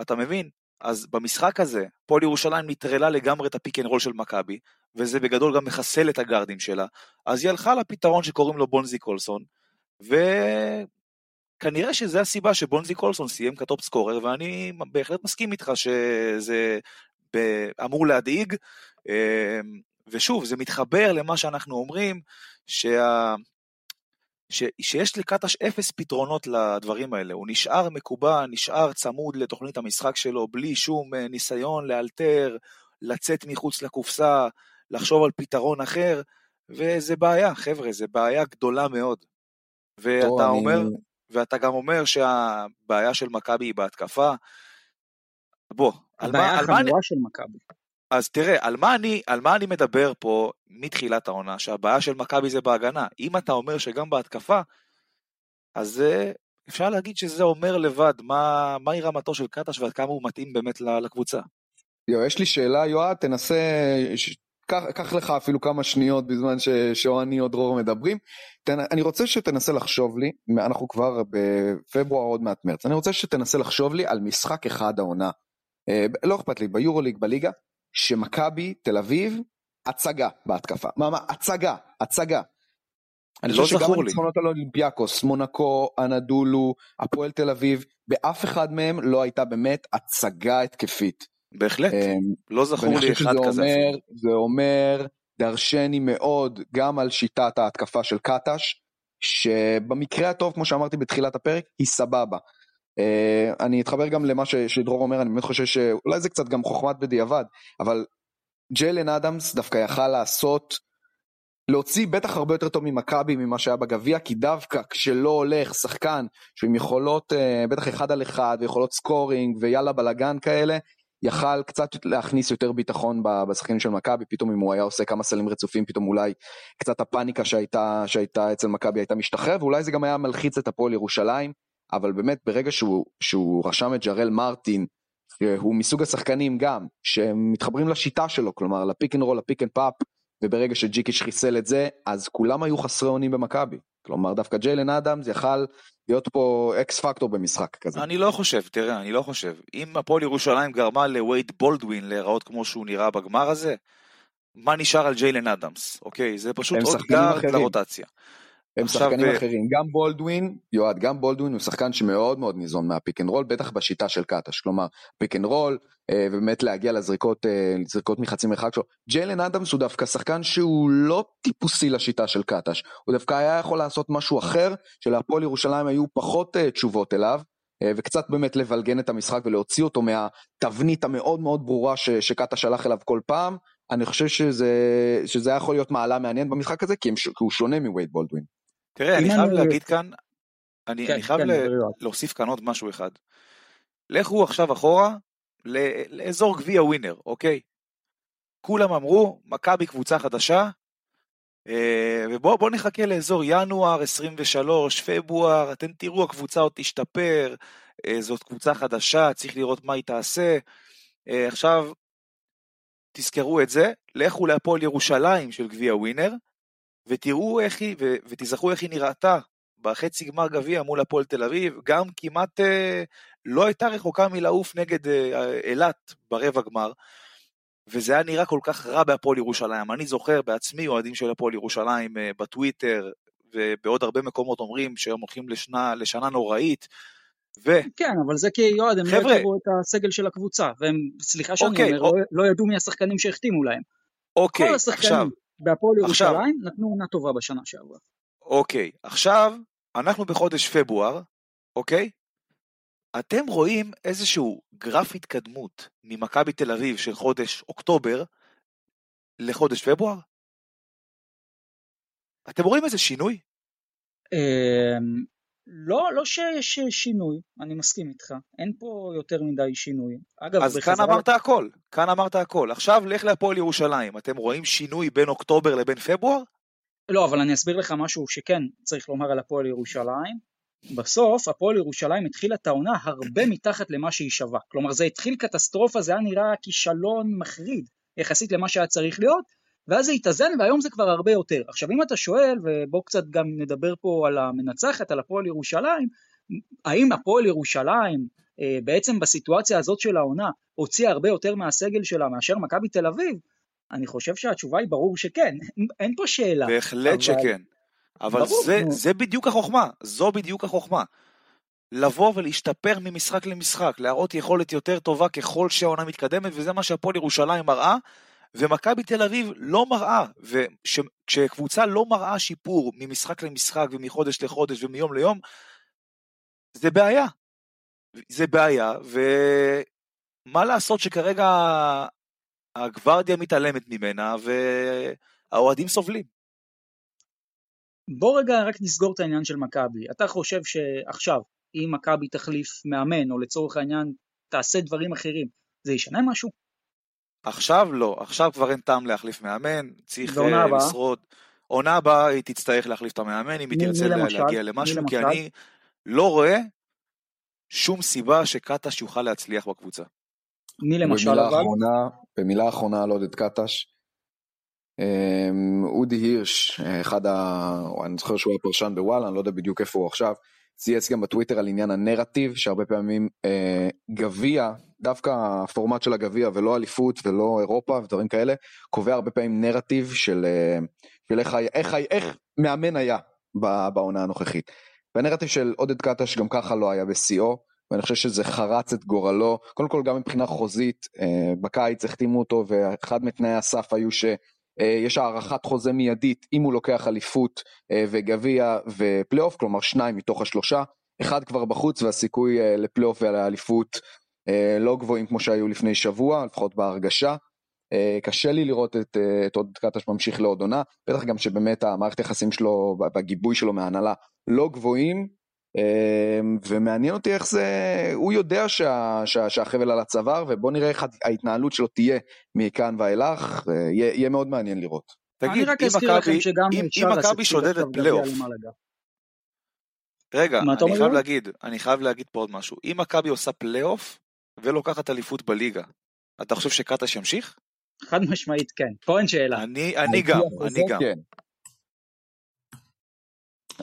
אתה מבין? אז במשחק הזה, פועל ירושלים נטרלה לגמרי את ה pick and roll של מכבי, וזה בגדול גם מחסל את הגארדים שלה, אז היא הלכה לפתרון שקוראים לו בונזי קולסון, וכנראה שזה הסיבה שבונזי קולסון סיים כ top scorer, ואני בהחלט מסכים איתך שזה אמור להדאיג, ושוב, זה מתחבר למה שאנחנו אומרים, שה... ש... שיש לקטש אפס פתרונות לדברים האלה, הוא נשאר מקובע, נשאר צמוד לתוכנית המשחק שלו, בלי שום אה, ניסיון לאלתר, לצאת מחוץ לקופסה, לחשוב על פתרון אחר, וזה בעיה, חבר'ה, זה בעיה גדולה מאוד. ואתה טוב, אומר, אני... ואתה גם אומר שהבעיה של מכבי היא בהתקפה. בוא, על מה... הבעיה החמורה של מכבי. אז תראה, על מה, אני, על מה אני מדבר פה מתחילת העונה? שהבעיה של מכבי זה בהגנה. אם אתה אומר שגם בהתקפה, אז אה, אפשר להגיד שזה אומר לבד מה, מהי רמתו של קטש ועד כמה הוא מתאים באמת לקבוצה. יו, יש לי שאלה, יואב, תנסה, ש... קח, לך אפילו כמה שניות בזמן שאוהני או דרור מדברים. תנ... אני רוצה שתנסה לחשוב לי, אנחנו כבר בפברואר עוד מעט מרץ, אני רוצה שתנסה לחשוב לי על משחק אחד העונה. אה, לא אכפת לי, ביורוליג, בליגה, שמכבי תל אביב הצגה בהתקפה. מה, מה, הצגה, הצגה. אני לא חושב שגם הניצחונות על אולימפיאקוס, מונקו, אנדולו, הפועל תל אביב, באף אחד מהם לא הייתה באמת הצגה התקפית. בהחלט, אמ, לא זכור לי אחד כזה. אומר, זה אומר דרשני מאוד גם על שיטת ההתקפה של קטש, שבמקרה הטוב, כמו שאמרתי בתחילת הפרק, היא סבבה. Uh, אני אתחבר גם למה שדרור אומר, אני באמת חושב שאולי זה קצת גם חוכמת בדיעבד, אבל ג'יילן אדמס דווקא יכל לעשות, להוציא בטח הרבה יותר טוב ממכבי ממה שהיה בגביע, כי דווקא כשלא הולך שחקן שעם יכולות, uh, בטח אחד על אחד, ויכולות סקורינג ויאללה בלאגן כאלה, יכל קצת להכניס יותר ביטחון בשחקנים של מכבי, פתאום אם הוא היה עושה כמה סלים רצופים, פתאום אולי קצת הפאניקה שהייתה, שהייתה אצל מכבי הייתה משתחרר, ואולי זה גם היה מלחיץ את הפועל ירושלים. אבל באמת ברגע שהוא, שהוא רשם את ג'רל מרטין, שהוא מסוג השחקנים גם, שהם מתחברים לשיטה שלו, כלומר ל pick and roll, ל pick and pop, וברגע שג'יקיץ' חיסל את זה, אז כולם היו חסרי אונים במכבי. כלומר דווקא ג'יילן אדמס יכל להיות פה X factor במשחק כזה. אני לא חושב, תראה, אני לא חושב. אם הפועל ירושלים גרמה לווייד בולדווין להיראות כמו שהוא נראה בגמר הזה, מה נשאר על ג'יילן אדמס, אוקיי? זה פשוט עוד גארד לרוטציה. הם שחקנים. אה, אחרים, גם בולדווין, יועד, גם בולדווין הוא שחקן שמאוד מאוד ניזון מה pick and roll, בטח בשיטה של קטש, כלומר pick and roll, אה, ובאמת להגיע לזריקות, אה, לזריקות מחצי מרחק שלו. ג'יילן אדמס הוא דווקא שחקן שהוא לא טיפוסי לשיטה של קטש, הוא דווקא היה יכול לעשות משהו אחר, שלהפועל ירושלים היו פחות תשובות אליו, וקצת באמת לבלגן את המשחק ולהוציא אותו מהתבנית המאוד מאוד ברורה ש, שקטש הלך אליו כל פעם. אני חושב שזה, שזה יכול להיות מעלה מעניין במשחק הזה, כי, הם, כי הוא שונה מווייד בולדווין. תראה, אני חייב להגיד כאן, אני, כן, חייב כן, להוסיף כאן עוד משהו אחד. לכו עכשיו אחורה לאזור גביע ווינר, אוקיי? כולם אמרו, מכבי קבוצה חדשה, אה, ובואו נחכה לאזור ינואר 23, פברואר, אתם תראו הקבוצה עוד תשתפר, אה, זאת קבוצה חדשה, צריך לראות מה היא תעשה. אה, עכשיו, תזכרו את זה, לכו להפועל ירושלים של גביע ווינר, ותראו איך היא, ו, ותזכרו איך היא נראתה בחצי גמר גביע מול הפועל תל אביב, גם כמעט אה, לא הייתה רחוקה מלעוף נגד אה, אילת ברבע גמר, וזה היה נראה כל כך רע בהפועל ירושלים. אני זוכר בעצמי אוהדים של הפועל ירושלים אה, בטוויטר, ובעוד הרבה מקומות אומרים שהם הולכים לשנה, לשנה נוראית. ו... כן, אבל זה כי יועד, הם לא חבר'ה... לא הכירו את הסגל של הקבוצה, והם, סליחה שאני אוקיי, אומר, או... לא, לא ידעו מי השחקנים שהחתימו להם. אוקיי, כל השחקנים, עכשיו, בהפועל ירושלים נתנו עונה טובה בשנה שעברה. אוקיי, עכשיו אנחנו בחודש פברואר, אוקיי? אתם רואים איזשהו גרף התקדמות ממכבי תל אביב של חודש אוקטובר לחודש פברואר? אתם רואים איזה שינוי? לא, לא שיש שינוי, אני מסכים איתך, אין פה יותר מדי שינוי. אגב, אז בחזרה... כאן אמרת הכל, כאן אמרת הכל. עכשיו לך להפועל ירושלים, אתם רואים שינוי בין אוקטובר לבין פברואר? לא, אבל אני אסביר לך משהו שכן צריך לומר על הפועל ירושלים. בסוף הפועל ירושלים התחילה את העונה הרבה מתחת למה שהיא שווה. כלומר זה התחיל קטסטרופה, זה היה נראה כישלון מחריד יחסית למה שהיה צריך להיות, ואז זה התאזן והיום זה כבר הרבה יותר. עכשיו אם אתה שואל, ובוא קצת גם נדבר פה על המנצחת, על הפועל ירושלים, האם הפועל ירושלים אה, בעצם בסיטואציה הזאת של העונה הוציאה הרבה יותר מהסגל שלה מאשר מכבי תל אביב? אני חושב שהתשובה היא ברור שכן, אין פה שאלה. בהחלט אבל... שכן. אבל ברור, זה, זה בדיוק החוכמה, זו בדיוק החוכמה. לבוא ולהשתפר ממשחק למשחק, להראות יכולת יותר טובה ככל שהעונה מתקדמת, וזה מה שהפועל ירושלים מראה, ומכבי תל אביב לא מראה, וכשקבוצה לא מראה שיפור ממשחק למשחק ומחודש לחודש ומיום ליום, זה בעיה. זה בעיה, ומה לעשות שכרגע הגוורדיה מתעלמת ממנה והאוהדים סובלים. בוא רגע רק נסגור את העניין של מכבי. אתה חושב שעכשיו, אם מכבי תחליף מאמן, או לצורך העניין תעשה דברים אחרים, זה ישנה משהו? עכשיו לא, עכשיו כבר אין טעם להחליף מאמן, צריך אה, לשרוד. עונה הבאה היא תצטרך להחליף את המאמן אם היא תרצה להגיע למשהו, כי אני לא רואה שום סיבה שקטש יוכל להצליח בקבוצה. מי למשל אבל? אחרונה, במילה אחרונה על עודד קטש. אמ, אודי הירש, אחד ה... אני זוכר שהוא היה פרשן בוואלה, אני לא יודע בדיוק איפה הוא עכשיו, צייץ גם בטוויטר על עניין הנרטיב, שהרבה פעמים אה, גביע, דווקא הפורמט של הגביע ולא אליפות ולא אירופה ודברים כאלה, קובע הרבה פעמים נרטיב של, אה, של איך, איך, איך, איך מאמן היה בעונה הנוכחית. והנרטיב של עודד קטש גם ככה לא היה בשיאו, ואני חושב שזה חרץ את גורלו, קודם כל גם מבחינה חוזית, אה, בקיץ החתימו אותו ואחד מתנאי הסף היו ש... אה, יש הארכת חוזה מיידית אם הוא לוקח אליפות אה, וגביע ופלייאוף, כלומר שניים מתוך השלושה, אחד כבר בחוץ והסיכוי אה, לפלייאוף ולאליפות לא גבוהים כמו שהיו לפני שבוע, לפחות בהרגשה. קשה לי לראות את, את עוד קטש ממשיך לעוד עונה, בטח גם שבאמת המערכת היחסים שלו והגיבוי שלו מההנהלה לא גבוהים, ומעניין אותי איך זה, הוא יודע שה, שה, שהחבל על הצוואר, ובוא נראה איך ההתנהלות שלו תהיה מכאן ואילך, יהיה, יהיה מאוד מעניין לראות. תגיד, אם מכבי שודדת פלייאוף, רגע, אני חייב? להגיד, אני חייב להגיד פה עוד משהו. אם מכבי עושה פלייאוף ולוקחת אליפות בליגה, אתה חושב שקטש ימשיך? חד משמעית כן, פה אין שאלה. אני, אני גם, אני גם. כן.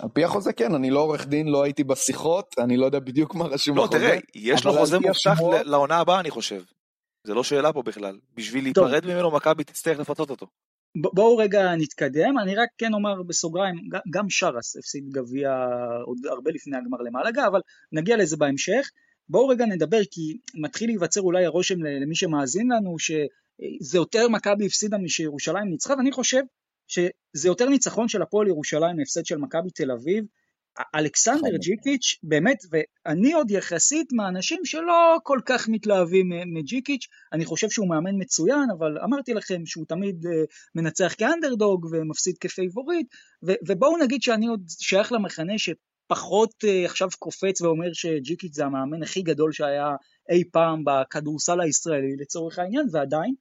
על פי החוזה כן, אני לא עורך דין, לא הייתי בשיחות, אני לא יודע בדיוק מה רשום לא, בחוזה. תראה, יש לו חוזה מובטח לעונה הבאה, אני חושב. זה לא שאלה פה בכלל. בשביל. להיפרד ממנו, מכבי תצטרך לפצות אותו. בואו רגע נתקדם, אני רק כן אומר בסוגריים, גם שרס הפסיד גביע עוד הרבה לפני הגמר למעלגה, אבל נגיע לזה בהמשך. בואו רגע נדבר, כי מתחיל להיווצר אולי הרושם למי שמאזין לנו, שזה יותר מכבי הפסידה משירושלים ניצחה, ואני חושב שזה יותר ניצחון של הפועל ירושלים מהפסד של מכבי תל אביב. אלכסנדר חד ג'יקיץ', באמת, ואני עוד יחסית מהאנשים שלא כל כך מתלהבים מג'יקיץ', אני חושב שהוא מאמן מצוין, אבל אמרתי לכם שהוא תמיד אה, מנצח כאנדרדוג ומפסיד כפייבוריט, ובואו נגיד שאני עוד שייך למחנה שפחות אה, עכשיו קופץ ואומר שג'יקיץ' זה המאמן הכי גדול שהיה אי פעם בכדורסל הישראלי לצורך העניין, ועדיין,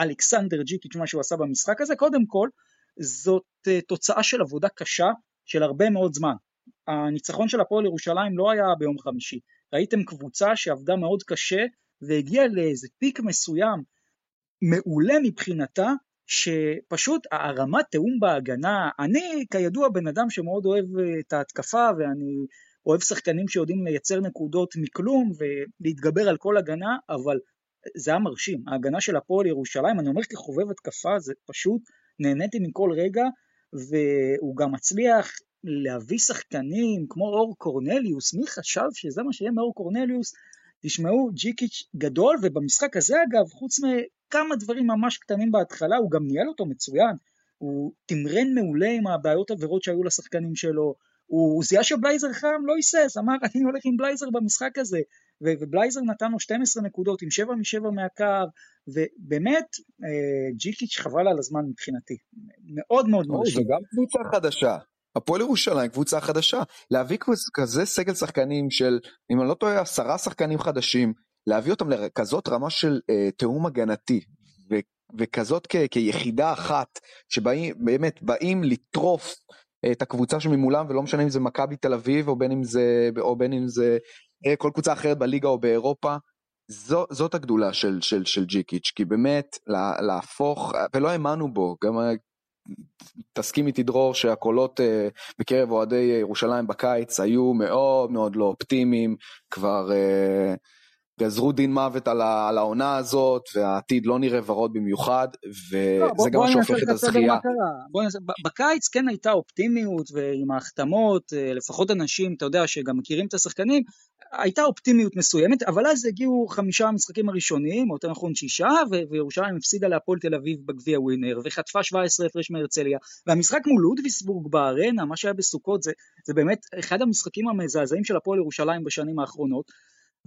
אלכסנדר ג'יקיץ', מה שהוא עשה במשחק הזה, קודם כל, זאת אה, תוצאה של עבודה קשה של הרבה מאוד זמן. הניצחון של הפועל ירושלים לא היה ביום חמישי. ראיתם קבוצה שעבדה מאוד קשה והגיעה לאיזה פיק מסוים מעולה מבחינתה, שפשוט הרמת תיאום בהגנה, אני כידוע בן אדם שמאוד אוהב אה, את ההתקפה ואני אוהב שחקנים שיודעים לייצר נקודות מכלום ולהתגבר על כל הגנה, אבל זה היה מרשים. ההגנה של הפועל ירושלים, אני אומר כחובב התקפה, זה פשוט, נהניתי מכל רגע, והוא גם מצליח להביא שחקנים כמו אור קורנליוס, מי חשב שזה מה שיהיה מאור קורנליוס? תשמעו, ג'יקיץ' גדול, ובמשחק הזה אגב, חוץ מכמה דברים ממש קטנים בהתחלה, הוא גם ניהל אותו מצוין. הוא תמרן מעולה עם הבעיות עבירות שהיו לשחקנים שלו, הוא זיהה שבלייזר חם, לא היסס, אמר אני הולך עם בלייזר במשחק הזה, ובלייזר נתן לו 12 נקודות עם 7 מ-7 מהקר, ובאמת אה, ג'יקיץ' חבל על הזמן מבחינתי, מאוד מאוד מרשים. זה גם קבוצה חדשה. הפועל ירושלים קבוצה חדשה. להביא כזה- סגל שחקנים של, אם אני לא טועה, עשרה שחקנים חדשים, להביא אותם לכזאת רמה של אה, תיאום הגנתי, ו- וכזאת כ- כיחידה אחת, שבאים, באמת, באים לטרוף את הקבוצה שממולם, ולא משנה אם זה מכבי תל אביב, או בין אם זה, או בין אם זה אה, כל קבוצה אחרת בליגה או באירופה. זו, זאת הגדולה של, של, של ג'יקיץ', כי באמת לה, להפוך, ולא האמנו בו, גם ה- תסכים איתי דרור שהקולות אה, בקרב אוהדי ירושלים בקיץ היו מאוד מאוד לא אופטימיים, כבר אה, גזרו דין מוות על, ה, על העונה הזאת, והעתיד לא נראה ורוד במיוחד, לא, וזה בוא- גם מה שהופך את הזכייה. בוא נעשה- בקיץ כן הייתה אופטימיות ועם ההחתמות, אה, לפחות אנשים, אתה יודע, שגם מכירים את השחקנים, הייתה אופטימיות מסוימת, אבל אז הגיעו חמישה המשחקים הראשונים, או יותר נכון שישה, וירושלים הפסידה להפועל תל אביב בגביע ווינר, וחטפה 17 הפרש מהרצליה, והמשחק מול לודוויסבורג בארנה, מה שהיה בסוכות, זה, זה באמת אחד המשחקים המזעזעים של הפועל ירושלים בשנים האחרונות,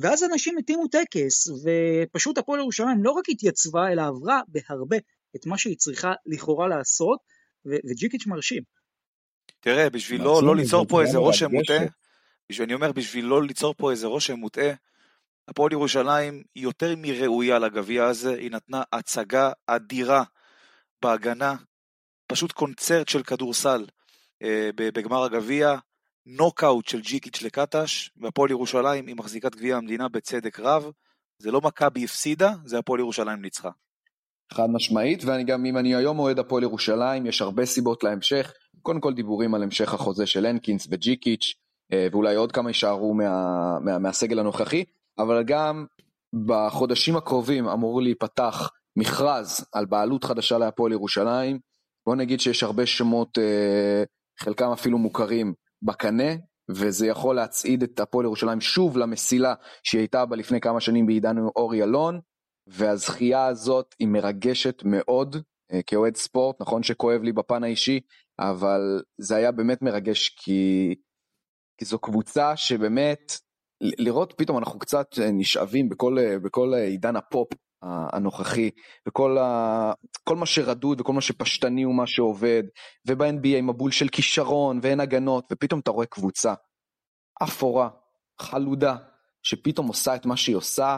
ואז אנשים התאימו טקס, ופשוט הפועל ירושלים לא רק התייצבה, אלא עברה בהרבה את מה שהיא צריכה לכאורה לעשות, ו- וג'יקיץ' מרשים. תראה, בשביל לא, לא ליצור פה איזה רושם. מוטעה, בשביל, אני אומר, בשביל לא ליצור פה איזה רושם מוטעה, הפועל ירושלים היא יותר מראויה לגביע הזה, היא נתנה הצגה אדירה בהגנה, פשוט קונצרט של כדורסל אה, ב- בגמר הגביע, נוקאוט של ג'יקיץ' לקטש, והפועל ירושלים היא מחזיקת גביע המדינה בצדק רב, זה לא מכבי הפסידה, זה הפועל ירושלים ניצחה. חד משמעית, ואני גם, אם אני היום אוהד הפועל ירושלים, יש הרבה סיבות להמשך. קודם כל דיבורים על המשך החוזה של הנקינס וג'יקיץ', אה, ואולי עוד כמה יישארו מה, מה, מהסגל הנוכחי, אבל גם בחודשים הקרובים אמור להיפתח מכרז על בעלות חדשה להפועל ירושלים. בוא נגיד שיש הרבה שמות, אה, חלקם אפילו מוכרים, בקנה, וזה יכול להצעיד את הפועל ירושלים שוב למסילה שהיא הייתה בה לפני כמה שנים בעידן אורי אלון. והזכייה הזאת היא מרגשת מאוד אה, כאוהד ספורט, נכון שכואב לי בפן האישי, אבל זה היה באמת מרגש כי, כי זו קבוצה שבאמת, לראות פתאום אנחנו קצת אה, נשאבים בכל, אה, בכל עידן הפופ הנוכחי, וכל ה, כל מה שרדוד וכל מה שפשטני הוא מה שעובד, וב-NBA מבול של כישרון ואין הגנות, ופתאום אתה רואה קבוצה אפורה, חלודה, שפתאום עושה את מה שהיא עושה,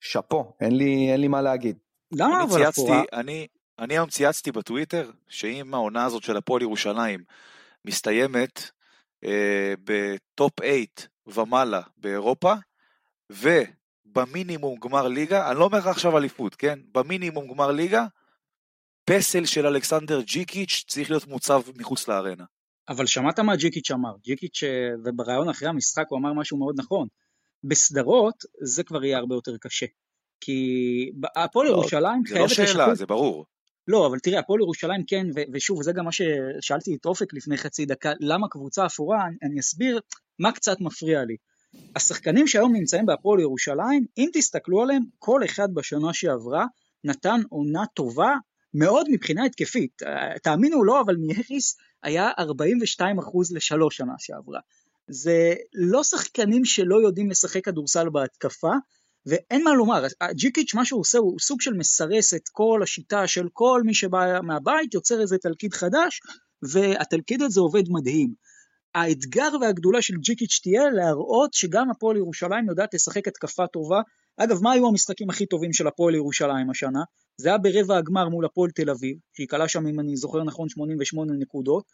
שאפו, אין לי, אין לי מה להגיד. למה אני אבל צייצתי, אפורה? אני, אני היום צייצתי בטוויטר, שאם העונה הזאת של הפועל ירושלים מסתיימת אה, בטופ 8 ומעלה באירופה, ובמינימום גמר ליגה, אני לא אומר לך עכשיו אליפות, כן? במינימום גמר ליגה, פסל של אלכסנדר ג'יקיץ' צריך להיות מוצב מחוץ לארנה. אבל שמעת מה ג'יקיץ' אמר, ג'יקיץ', אה, ובריאיון אחרי המשחק הוא אמר משהו מאוד נכון. בסדרות זה כבר יהיה הרבה יותר קשה. כי הפועל לא, ירושלים זה לא שאלה, לשחק... זה ברור. לא, אבל תראה, הפועל ירושלים כן, ו- ושוב, זה גם מה ששאלתי את אופק לפני חצי דקה, למה קבוצה אפורה, אני, אני אסביר מה קצת מפריע לי. השחקנים שהיום נמצאים בהפועל ירושלים, אם תסתכלו עליהם, כל אחד בשנה שעברה נתן עונה טובה מאוד מבחינה התקפית. תאמינו או לא, אבל מיאריס היה 42% לשלוש שנה שעברה. זה לא שחקנים שלא יודעים לשחק כדורסל בהתקפה, ואין מה לומר, ג'יקיץ' מה שהוא עושה הוא סוג של מסרס את כל השיטה של כל מי שבא מהבית, יוצר איזה תלכיד חדש, והתלכיד הזה עובד מדהים. האתגר והגדולה של ג'יקיץ' תהיה להראות שגם הפועל ירושלים יודעת לשחק התקפה טובה. אגב, מה היו המשחקים הכי טובים של הפועל ירושלים השנה? זה היה ברבע הגמר מול הפועל תל אביב, שהיא כלה שם, אם אני זוכר נכון, 88 נקודות.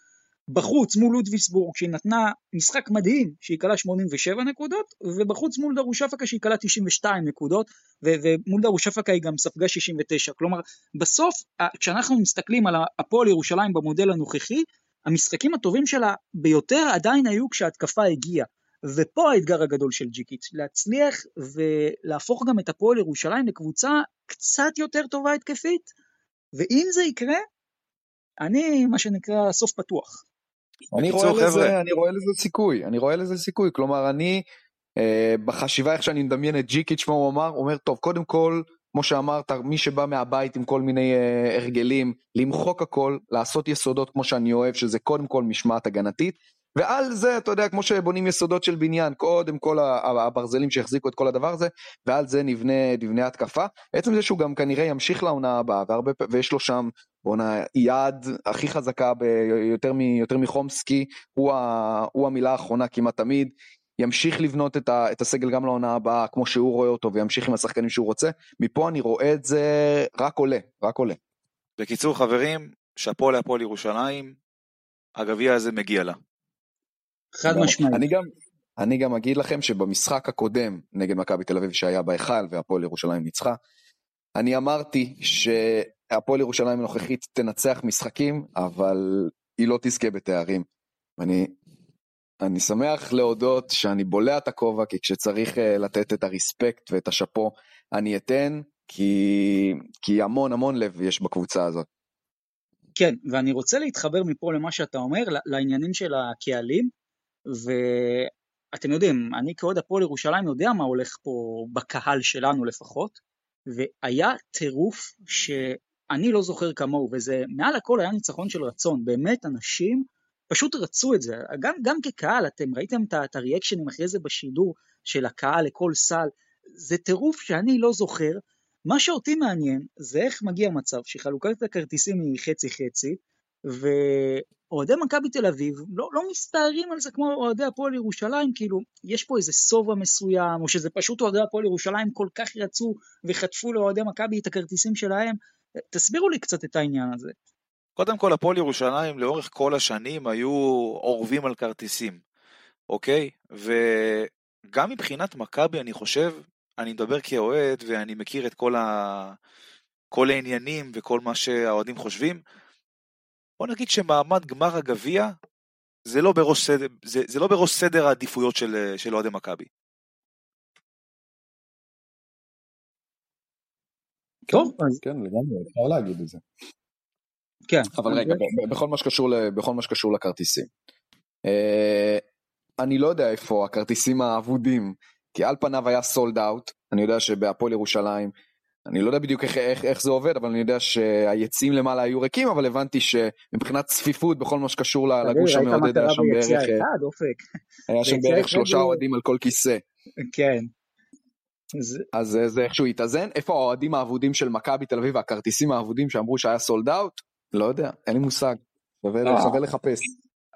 בחוץ מול לודוויסבורג שהיא נתנה משחק מדהים שהיא כלה 87 נקודות ובחוץ מול דרושפקה שהיא כלה 92 נקודות ו- ומול דרושפקה היא גם ספגה 69 כלומר בסוף כשאנחנו מסתכלים על הפועל ירושלים במודל הנוכחי המשחקים הטובים שלה ביותר עדיין היו כשההתקפה הגיעה ופה האתגר הגדול של ג'יקיץ' להצליח ולהפוך גם את הפועל ירושלים לקבוצה קצת יותר טובה התקפית ואם זה יקרה אני מה שנקרא סוף פתוח. אני רואה, לזה, אני רואה לזה סיכוי, אני רואה לזה סיכוי, כלומר אני אה, בחשיבה איך שאני מדמיין את ג'יקיץ' מה הוא אמר, הוא אומר טוב קודם כל כמו שאמרת מי שבא מהבית עם כל מיני אה, הרגלים למחוק הכל לעשות יסודות כמו שאני אוהב שזה קודם כל משמעת הגנתית ועל זה אתה יודע כמו שבונים יסודות של בניין קודם כל הברזלים שיחזיקו את כל הדבר הזה ועל זה נבנה, נבנה התקפה. בעצם זה שהוא גם כנראה ימשיך לעונה הבאה והרבה, ויש לו שם בואנה יעד הכי חזקה ביותר יותר מחומסקי הוא, ה, הוא המילה האחרונה כמעט תמיד ימשיך לבנות את, ה, את הסגל גם לעונה הבאה כמו שהוא רואה אותו וימשיך עם השחקנים שהוא רוצה מפה אני רואה את זה רק עולה רק עולה. בקיצור חברים שאפו להפועל ירושלים הגביע הזה מגיע לה. חד משמעית. אני גם, אני גם אגיד לכם שבמשחק הקודם נגד מכבי תל אביב שהיה בהיכל והפועל ירושלים ניצחה, אני אמרתי שהפועל ירושלים הנוכחית תנצח משחקים, אבל היא לא תזכה בתארים. אני, אני שמח להודות שאני בולע את הכובע, כי כשצריך אה, לתת את הרספקט ואת השאפו, אני אתן, כי, כי המון המון לב יש בקבוצה הזאת. כן, ואני רוצה להתחבר מפה למה שאתה אומר, לעניינים של הקהלים. ואתם יודעים, אני כאוהד הפועל ירושלים יודע מה הולך פה בקהל שלנו לפחות, והיה טירוף שאני לא זוכר כמוהו, וזה מעל הכל היה ניצחון של רצון, באמת אנשים פשוט רצו את זה, גם, גם כקהל, אתם ראיתם את הריאקשנים אחרי זה בשידור של הקהל לכל סל, זה טירוף שאני לא זוכר, מה שאותי מעניין זה איך מגיע מצב שחלוקת הכרטיסים היא חצי חצי, ואוהדי מכבי תל אביב לא, לא מסתערים על זה כמו אוהדי הפועל ירושלים, כאילו יש פה איזה שובע מסוים, או שזה פשוט אוהדי הפועל ירושלים כל כך רצו וחטפו לאוהדי מכבי את הכרטיסים שלהם, תסבירו לי קצת את העניין הזה. קודם כל הפועל ירושלים לאורך כל השנים היו אורבים על כרטיסים, אוקיי? וגם מבחינת מכבי אני חושב, אני מדבר כאוהד ואני מכיר את כל, ה... כל העניינים וכל מה שהאוהדים חושבים, בוא נגיד שמעמד גמר הגביע זה לא זה, זה לא בראש סדר העדיפויות של, של אוהדי מכבי. טוב, אז... כן, לגמרי, אפשר להגיד את זה. כן. אבל רגע, בכל מה שקשור, בכל מה שקשור לכרטיסים. אה, אני לא יודע איפה הכרטיסים האבודים, כי על פניו היה סולד אאוט, אני יודע שבהפועל ירושלים אני לא יודע בדיוק איך, איך, איך זה עובד, אבל אני יודע שהיציעים למעלה היו ריקים, אבל הבנתי שמבחינת צפיפות בכל מה שקשור לגוש המעודד היה שם בערך... אחד, היה שם בערך שלושה אוהדים על כל כיסא. כן. אז זה איכשהו התאזן. איפה האוהדים האבודים של מכבי תל אביב והכרטיסים האבודים שאמרו שהיה סולד אאוט? לא יודע, אין לי מושג. שווה אה. לחפש.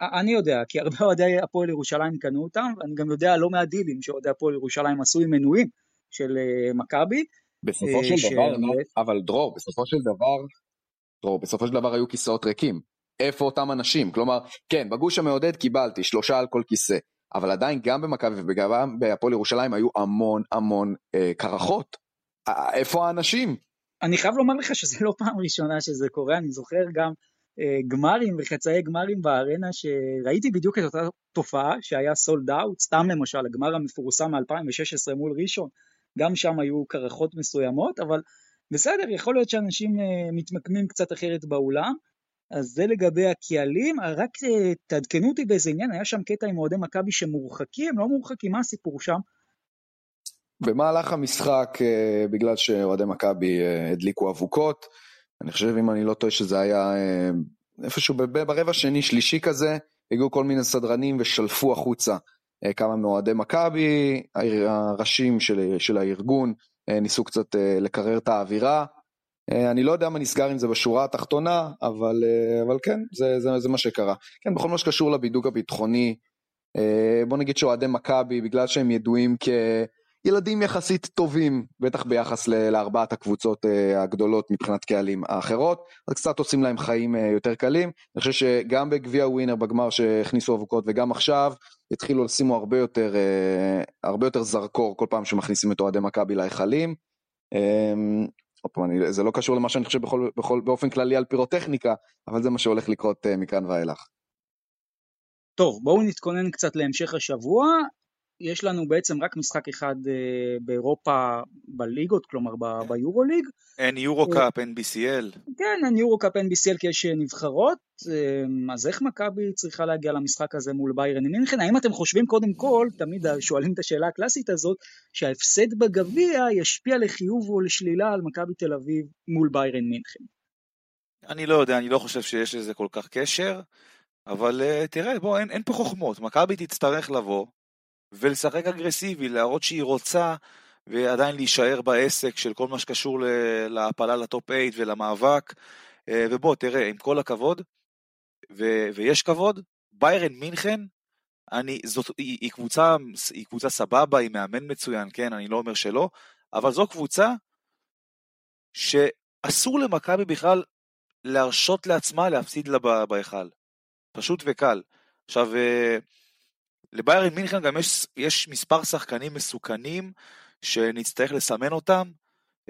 אני יודע, כי הרבה אוהדי הפועל ירושלים קנו אותם, ואני גם יודע לא מעט דילים שאוהדי הפועל ירושלים עשו עם מנויים של אה, מכבי. בסופו אה, של דבר, אבל דרור, בסופו של דבר, דרור, בסופו של דבר היו כיסאות ריקים. איפה אותם אנשים? כלומר, כן, בגוש המעודד קיבלתי שלושה על כל כיסא, אבל עדיין גם במכבי וגם בהפועל ירושלים היו המון המון אה, קרחות. איפה האנשים? אני חייב לומר לך שזה לא פעם ראשונה שזה קורה, אני זוכר גם אה, גמרים וחצאי גמרים בארנה שראיתי בדיוק את אותה תופעה שהיה סולד אאוט, סתם למשל הגמר המפורסם מ-2016 מול ראשון, גם שם היו קרחות מסוימות, אבל בסדר, יכול להיות שאנשים אה, מתמקמים קצת אחרת באולם, אז זה לגבי הקהלים, רק אה, תעדכנו אותי באיזה עניין, היה שם קטע עם אוהדי מכבי שמורחקים, לא מורחקים, מה הסיפור שם? במהלך המשחק, אה, בגלל שאוהדי מכבי הדליקו אבוקות, אני חושב אם אני לא טועה שזה היה איפשהו ברבע שני שלישי כזה, הגיעו כל מיני סדרנים ושלפו החוצה כמה מאוהדי מכבי, הראשים של, של הארגון ניסו קצת לקרר את האווירה, אה, אני לא יודע מה נסגר עם זה בשורה התחתונה, אבל, אה, אבל כן, זה, זה, זה מה שקרה. כן, בכל מה שקשור לבידוק הביטחוני, אה, בוא נגיד שאוהדי מכבי, בגלל שהם ידועים כילדים יחסית טובים, בטח ביחס לארבעת הקבוצות הגדולות מבחינת קהלים האחרות, אז קצת עושים להם חיים יותר קלים. אני חושב שגם בגביע ווינר בגמר שהכניסו אבוקות וגם עכשיו, התחילו לשימו הרבה יותר, הרבה יותר זרקור כל פעם שמכניסים את אוהדי מכבי להיכלים. פעם, זה לא קשור למה שאני חושב בכל, בכל, באופן כללי על פירוטכניקה, אבל זה מה שהולך לקרות מכאן ואילך. טוב, בואו נתכונן קצת להמשך השבוע. יש לנו בעצם רק משחק אחד uh, באירופה בליגות, כלומר ביורוליג. אין יורו-קאפ, אין BCL. כן, אין יורו-קאפ, אין BCL כי יש נבחרות. Uh, אז איך מכבי צריכה להגיע למשחק הזה מול ביירן מינכן? האם אתם חושבים קודם כל, תמיד שואלים את השאלה הקלאסית הזאת, שההפסד בגביע ישפיע לחיוב או לשלילה על מכבי תל אביב מול ביירן מינכן? אני לא יודע, אני לא חושב שיש לזה כל כך קשר. אבל uh, תראה, בוא, אין, אין פה חוכמות. מכבי תצטרך לבוא, ולשחק אגרסיבי, להראות שהיא רוצה ועדיין להישאר בעסק של כל מה שקשור להעפלה לטופ 8 ולמאבק. אה, ובוא, תראה, עם כל הכבוד, ו- ויש כבוד, ביירן מינכן, אני, זאת, היא, היא, קבוצה, היא קבוצה סבבה, היא מאמן מצוין, כן, אני לא אומר שלא, אבל זו קבוצה שאסור למכבי בכלל להרשות לעצמה להפסיד לה בהיכל. פשוט וקל. עכשיו, אה, לביירן מינכן גם יש, יש מספר שחקנים מסוכנים שנצטרך לסמן אותם,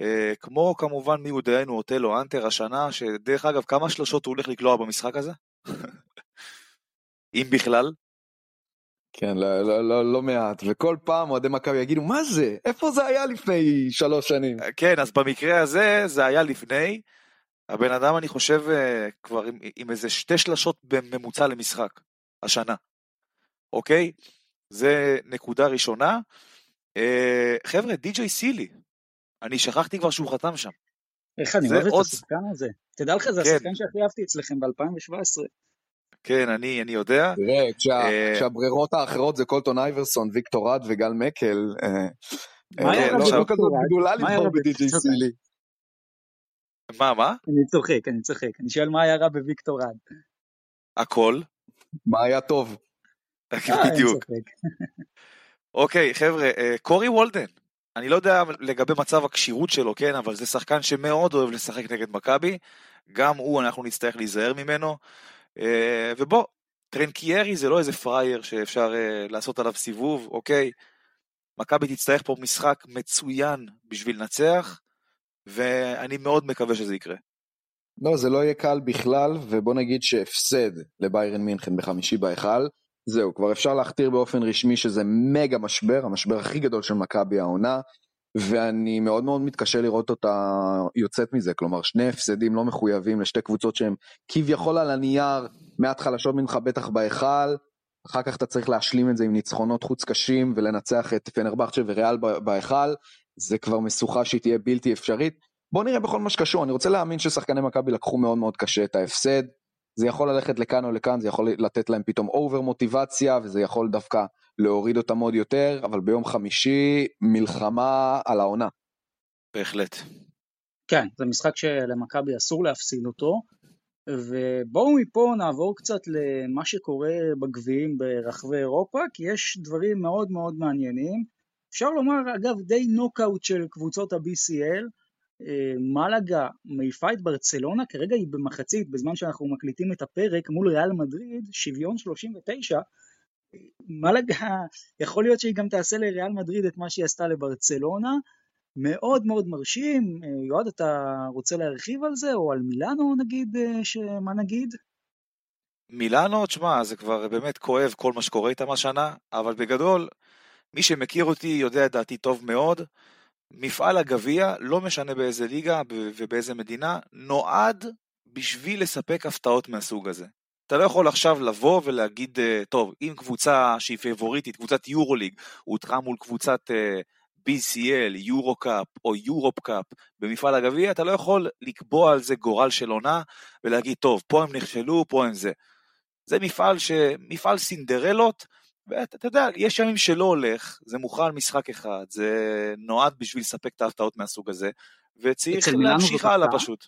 אה, כמו כמובן מי יודענו אוטלו אנטר השנה, שדרך אגב כמה שלושות הוא הולך לקלוע במשחק הזה? אם בכלל. כן, לא, לא, לא, לא מעט, וכל פעם אוהדי מכבי יגידו, מה זה? איפה זה היה לפני שלוש שנים? אה, כן, אז במקרה הזה זה היה לפני. הבן אדם, אני חושב, אה, כבר עם, עם איזה שתי שלשות בממוצע למשחק, השנה. אוקיי? זה נקודה ראשונה. אה, חבר'ה, די.ג'יי סילי, אני שכחתי כבר שהוא חתם שם. איך אני אוהב את השחקן הזה. תדע לך, זה כן. השחקן שהכי אהבתי אצלכם ב-2017. כן, אני, אני יודע. תראה, כשה, אה... כשהברירות האחרות זה קולטון אייברסון, ויקטור רד וגל מקל, אה, מה היה לא, לא כזאת גדולה לבחור בדי.ג'יי סילי. מה, מה? אני צוחק, אני צוחק. אני שואל מה היה רע בוויקטור רד. הכל. מה היה טוב? אה, בדיוק. אוקיי, חבר'ה, אה, קורי וולדן, אני לא יודע לגבי מצב הכשירות שלו, כן, אבל זה שחקן שמאוד אוהב לשחק נגד מכבי, גם הוא, אנחנו נצטרך להיזהר ממנו, אה, ובוא, טרנקיירי זה לא איזה פראייר שאפשר לעשות עליו סיבוב, אוקיי? מכבי תצטרך פה משחק מצוין בשביל לנצח, ואני מאוד מקווה שזה יקרה. לא, זה לא יהיה קל בכלל, ובוא נגיד שהפסד לביירן מינכן בחמישי בהיכל, זהו, כבר אפשר להכתיר באופן רשמי שזה מגה משבר, המשבר הכי גדול של מכבי העונה, ואני מאוד מאוד מתקשה לראות אותה יוצאת מזה, כלומר שני הפסדים לא מחויבים לשתי קבוצות שהן כביכול על הנייר מעט חלשות ממך בטח בהיכל, אחר כך אתה צריך להשלים את זה עם ניצחונות חוץ קשים ולנצח את פנרבכצ'ה וריאל בהיכל, זה כבר משוכה שהיא תהיה בלתי אפשרית. בוא נראה בכל מה שקשור, אני רוצה להאמין ששחקני מכבי לקחו מאוד מאוד קשה את ההפסד, זה יכול ללכת לכאן או לכאן, זה יכול לתת להם פתאום over מוטיבציה, וזה יכול דווקא להוריד אותם עוד יותר, אבל ביום חמישי מלחמה על העונה. בהחלט. כן, זה משחק שלמכבי אסור להפסיד אותו, ובואו מפה נעבור קצת למה שקורה בגביעים ברחבי אירופה, כי יש דברים מאוד מאוד מעניינים. אפשר לומר, אגב, די נוקאוט של קבוצות ה-BCL, מלאגה מעיפה את ברצלונה, כרגע היא במחצית, בזמן שאנחנו מקליטים את הפרק, מול ריאל מדריד, שוויון 39. מלאגה, יכול להיות שהיא גם תעשה לריאל מדריד את מה שהיא עשתה לברצלונה. מאוד מאוד מרשים. יועד, אתה רוצה להרחיב על זה, או על מילאנו נגיד, מה נגיד? מילאנו, תשמע, זה כבר באמת כואב כל מה שקורה איתם השנה, אבל בגדול, מי שמכיר אותי יודע את דעתי טוב מאוד. מפעל הגביע, לא משנה באיזה ליגה ובאיזה מדינה, נועד בשביל לספק הפתעות מהסוג הזה. אתה לא יכול עכשיו לבוא ולהגיד, אה, טוב, אם קבוצה שהיא פייבוריטית, קבוצת יורוליג, הודחה מול קבוצת אה, BCL, יורו קאפ או יורופ קאפ במפעל הגביע, אתה לא יכול לקבוע על זה גורל של עונה ולהגיד, טוב, פה הם נכשלו, פה הם זה. זה מפעל, ש... מפעל סינדרלות, ואתה יודע, יש ימים שלא הולך, זה מוכן משחק אחד, זה נועד בשביל לספק את ההפתעות מהסוג הזה, וצריך להמשיך הלאה פשוט.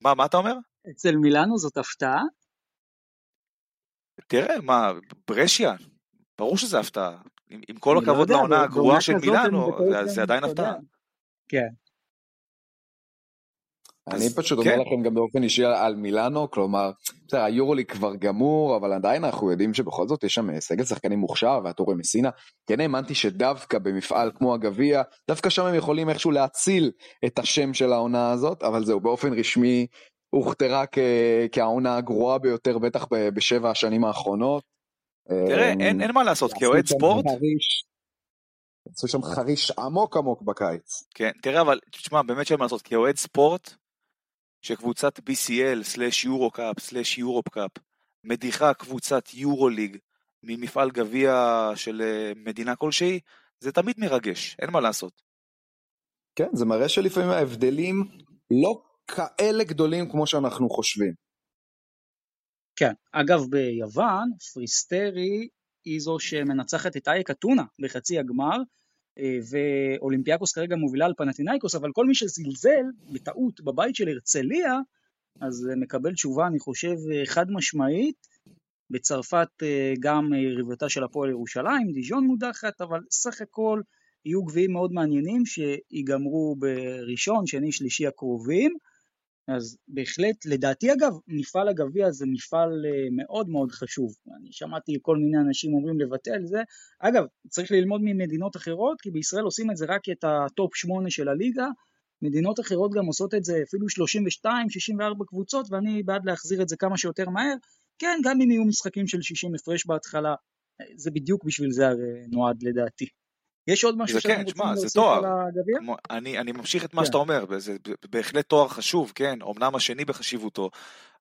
מה, מה אתה אומר? אצל מילאנו זאת הפתעה? תראה, מה, ברשיה, ברור שזה הפתעה. עם, עם כל לא הכבוד לעונה הגרועה של מילאנו, זה, זה עדיין הפתעה. כן. אני פשוט אומר כן. לכם גם באופן אישי על מילאנו, כלומר, בסדר, היורוליג כבר גמור, אבל עדיין אנחנו יודעים שבכל זאת יש שם אה, סגל שחקנים מוכשר, ואתה רואה מסינה. כן האמנתי שדווקא במפעל כמו הגביע, דווקא שם הם יכולים איכשהו להציל את השם של העונה הזאת, אבל זהו, באופן רשמי הוכתרה כעונה הגרועה ביותר, בטח בשבע השנים האחרונות. תראה, אמ, אין מה לעשות, כאוהד ספורט... עשו שם חריש עמוק עמוק בקיץ. כן, תראה אבל, תשמע, באמת שאין מה לעשות, כאוהד ספורט, שקבוצת BCL slash יורו קאפ slash יורופ קאפ מדיחה קבוצת יורו ליג ממפעל גביע של אה, מדינה כלשהי, זה תמיד מרגש, אין מה לעשות. כן, זה מראה שלפעמים ההבדלים לא כאלה גדולים כמו שאנחנו חושבים. כן, אגב ביוון, פריסטרי היא זו שמנצחת את אייק אתונה בחצי הגמר, ואולימפיאקוס כרגע מובילה על פנטינאיקוס, אבל כל מי שזלזל בטעות בבית של הרצליה, אז מקבל תשובה, אני חושב, חד משמעית. בצרפת אה, גם יריבתה של הפועל ירושלים, דיז'ון מודחת, אבל סך הכל יהיו גביעים מאוד מעניינים שיגמרו בראשון, שני, שלישי הקרובים. אז בהחלט, לדעתי אגב, מפעל הגביע זה מפעל אה, מאוד מאוד חשוב. אני שמעתי כל מיני אנשים אומרים לבטל זה. אגב, צריך ללמוד ממדינות אחרות, כי בישראל עושים את זה רק את ה top 8 של הליגה. מדינות אחרות גם עושות את זה אפילו 32, 64 קבוצות, ואני בעד להחזיר את זה כמה שיותר מהר. כן, גם אם יהיו משחקים של 60 הפרש בהתחלה, זה בדיוק בשביל זה הרי נועד לדעתי. יש עוד משהו שאתם כן, רוצים להוסיף על הגביע? אני, אני ממשיך את מה כן. שאתה אומר, זה בהחלט תואר חשוב, כן, אמנם השני בחשיבותו,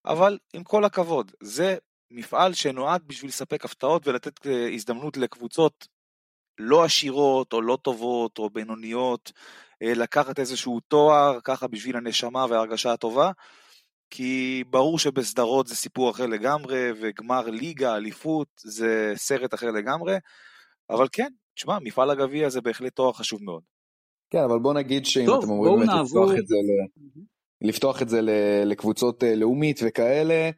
אבל עם כל הכבוד, זה מפעל שנועד בשביל לספק הפתעות ולתת אה, הזדמנות לקבוצות לא עשירות או לא טובות או בינוניות, אה, לקחת איזשהו תואר ככה בשביל הנשמה וההרגשה הטובה. כי ברור שבסדרות זה סיפור אחר לגמרי, וגמר ליגה, אליפות, זה סרט אחר לגמרי, אבל כן, תשמע, מפעל הגביע זה בהחלט תואר חשוב מאוד. כן, אבל בוא נגיד שאם אתם אומרים באמת לפתוח את זה, ל... לפתוח את זה לקבוצות אה, לאומית וכאלה,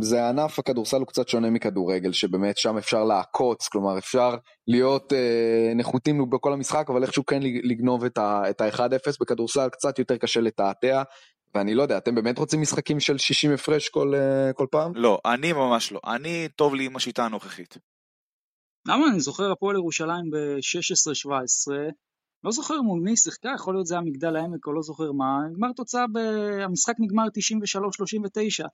זה ענף הכדורסל הוא קצת שונה מכדורגל, שבאמת שם אפשר לעקוץ, כלומר אפשר להיות אה, נחותים בכל המשחק, אבל איכשהו כן לגנוב את ה-1-0, בכדורסל קצת יותר קשה לתעתע, ואני לא יודע, אתם באמת רוצים משחקים של 60 הפרש כל, אה, כל פעם? לא, אני ממש לא. אני, טוב לי עם השיטה הנוכחית. למה? אני זוכר הפועל ירושלים ב-16-17, לא זוכר מול מי שיחקה, יכול להיות זה היה מגדל העמק או לא זוכר מה, נגמר תוצאה, ב... המשחק נגמר 93-39.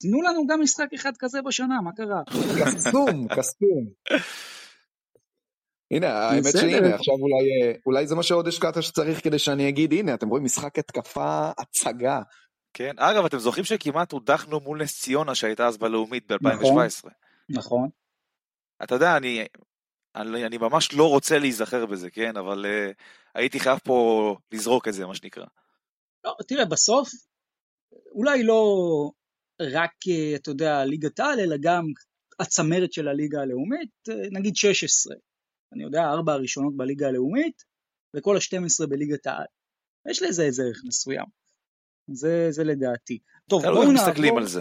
תנו לנו גם משחק אחד כזה בשנה, מה קרה? קסום, קסום. הנה, האמת שהנה, עכשיו אולי, אולי זה מה שעוד השקעת שצריך כדי שאני אגיד, הנה, אתם רואים משחק התקפה, הצגה. כן, אגב, אתם זוכרים שכמעט הודחנו מול נס ציונה שהייתה אז בלאומית ב-2017. נכון, נכון. אתה יודע, אני, אני, אני ממש לא רוצה להיזכר בזה, כן? אבל uh, הייתי חייב פה לזרוק את זה, מה שנקרא. לא, תראה, בסוף, אולי לא רק, אה, אתה יודע, ליגת העל, אלא גם הצמרת של הליגה הלאומית, אה, נגיד 16. אני יודע, ארבע הראשונות בליגה הלאומית, וכל ה-12 בליגת העל. יש לזה איזה ערך מסוים. זה, זה לדעתי. טוב, בואו נעבור... מסתכלים על זה.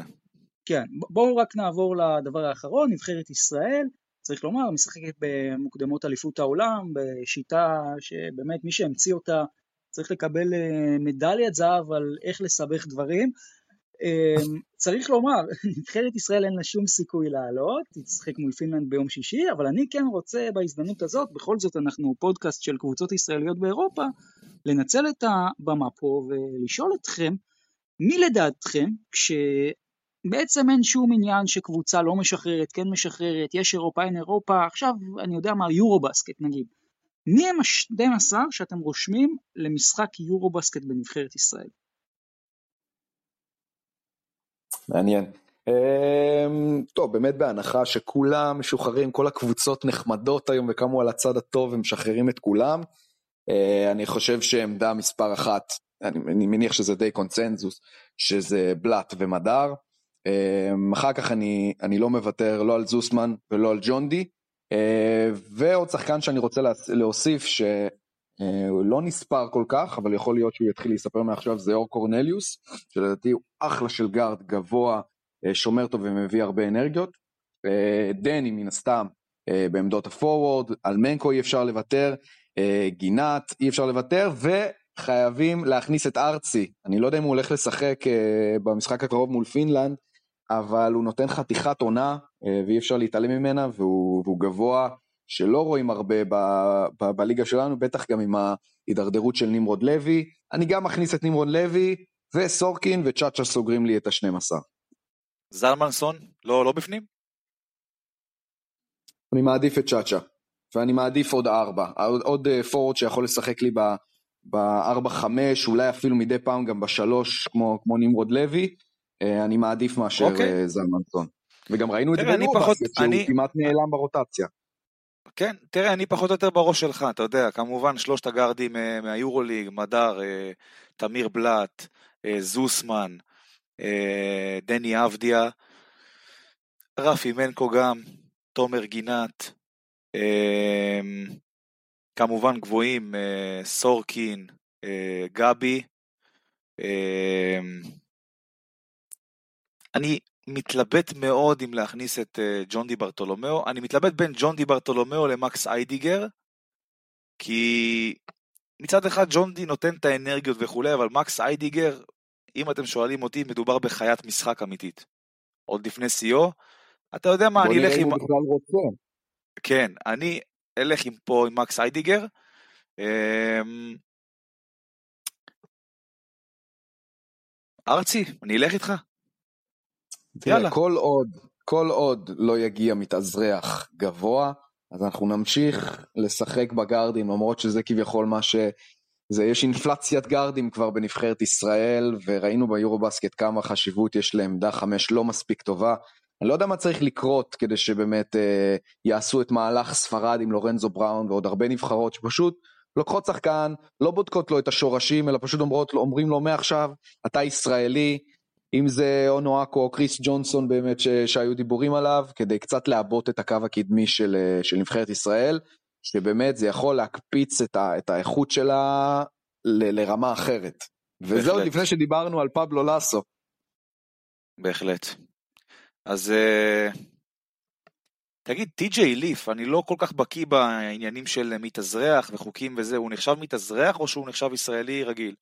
כן, בואו רק נעבור לדבר האחרון, נבחרת ישראל. צריך לומר, משחקת במוקדמות אליפות העולם, בשיטה שבאמת מי שהמציא אותה צריך לקבל אה, מדליית זהב על איך לסבך דברים. אמ, צריך לומר, נבחרת ישראל אין לה שום סיכוי לעלות, היא תשחק מול פינלנד ביום שישי, אבל אני כן רוצה בהזדמנות הזאת, בכל זאת אנחנו פודקאסט של קבוצות ישראליות באירופה, לנצל את הבמה פה ולשאול אתכם, מי לדעתכם, כשבעצם אין שום עניין שקבוצה לא משחררת, כן משחררת, יש אירופה, אין אירופה, עכשיו אני יודע מה, יורו-בסקט נגיד, מי הם ה-12 שאתם רושמים למשחק יורו-בסקט בנבחרת ישראל? מעניין. Um, טוב, באמת בהנחה שכולם משוחררים, כל הקבוצות נחמדות היום וקמו על הצד הטוב ומשחררים את כולם, uh, אני חושב שעמדה מספר אחת, אני מניח שזה די קונצנזוס, שזה בלאט ומדר. Um, אחר כך אני, אני לא מוותר לא על זוסמן ולא על ג'ונדי. Uh, ועוד שחקן שאני רוצה להוסיף, ש... אה, לא נספר כל כך, אבל יכול להיות שהוא יתחיל להספר מעכשיו, זה אור קורנליוס, שלדעתי הוא אחלה של גארד, גבוה, אה, שומר טוב ומביא הרבה אנרגיות. אה, דני מן הסתם בעמדות הפורוורד, על מנקו אי אפשר לוותר, גינת אי אפשר לוותר, וחייבים להכניס את ארצי. אני לא יודע אם הוא הולך לשחק במשחק הקרוב מול פינלנד, אבל הוא נותן חתיכת עונה, ואי אפשר להתעלם ממנה, והוא, והוא גבוה. שלא רואים הרבה ב, ב, בליגה שלנו, בטח גם עם ההידרדרות של נמרוד לוי. אני גם מכניס את נמרוד לוי, וסורקין וצ'אצ'ה סוגרים לי את השנים עשר. זלמנסון לא, לא בפנים? אני מעדיף את צ'אצ'ה, ואני מעדיף עוד ארבע, עוד, עוד פורוד אה, שיכול לשחק לי בארבע חמש, אולי אפילו מדי פעם גם בשלוש, כמו, כמו נמרוד לוי, אה, אני מעדיף מאשר okay. אוקיי. אה, זלמנסון. וגם ראינו את זה ביורבסקט, שהוא אני... כמעט נעלם ברוטציה. כן, תראה, אני פחות או יותר בראש שלך, אתה יודע, כמובן שלושת הגארדים אה, מהיורוליג, מדר, אה, תמיר בלאט, אה, זוסמן, דני אבדיה, רפי מנקו גם, תומר גינת, כמובן גבוהים, סורקין, גבי. אני מתלבט מאוד אם להכניס את uh, ג'ון די ברטולומיאו. אני מתלבט בין ג'ון די ברטולומיאו למקס איידיגר, כי מצד אחד ג'ון די נותן את האנרגיות וכולי, אבל מקס איידיגר, אם אתם שואלים אותי, מדובר בחיית משחק אמיתית. עוד לפני שיאו, אתה יודע מה, אני אלך עם... כן, אני אלך עם פה עם מקס איידיגר. אמ, ארצי, אני אלך איתך. יאללה. כל עוד, כל עוד לא יגיע מתאזרח גבוה, אז אנחנו נמשיך לשחק בגארדים, למרות שזה כביכול מה ש... זה, יש אינפלציית גארדים כבר בנבחרת ישראל, וראינו ביורו-בסקט כמה חשיבות יש לעמדה חמש לא מספיק טובה. אני לא יודע מה צריך לקרות כדי שבאמת אה, יעשו את מהלך ספרד עם לורנזו בראון ועוד הרבה נבחרות שפשוט לוקחות שחקן, לא בודקות לו את השורשים, אלא פשוט אומרות, אומרים לו מעכשיו, אתה ישראלי, אם זה אונו אקו או קריס ג'ונסון באמת ש, שהיו דיבורים עליו, כדי קצת לעבות את הקו הקדמי של, אה, של נבחרת ישראל, שבאמת זה יכול להקפיץ את, ה, את האיכות שלה ל, לרמה אחרת. וזה עוד לפני שדיברנו על פבלו לאסו. בהחלט. אז uh, תגיד, טי.ג'יי ליף, אני לא כל כך בקיא בעניינים של מתאזרח וחוקים וזה, הוא נחשב מתאזרח או שהוא נחשב ישראלי רגיל?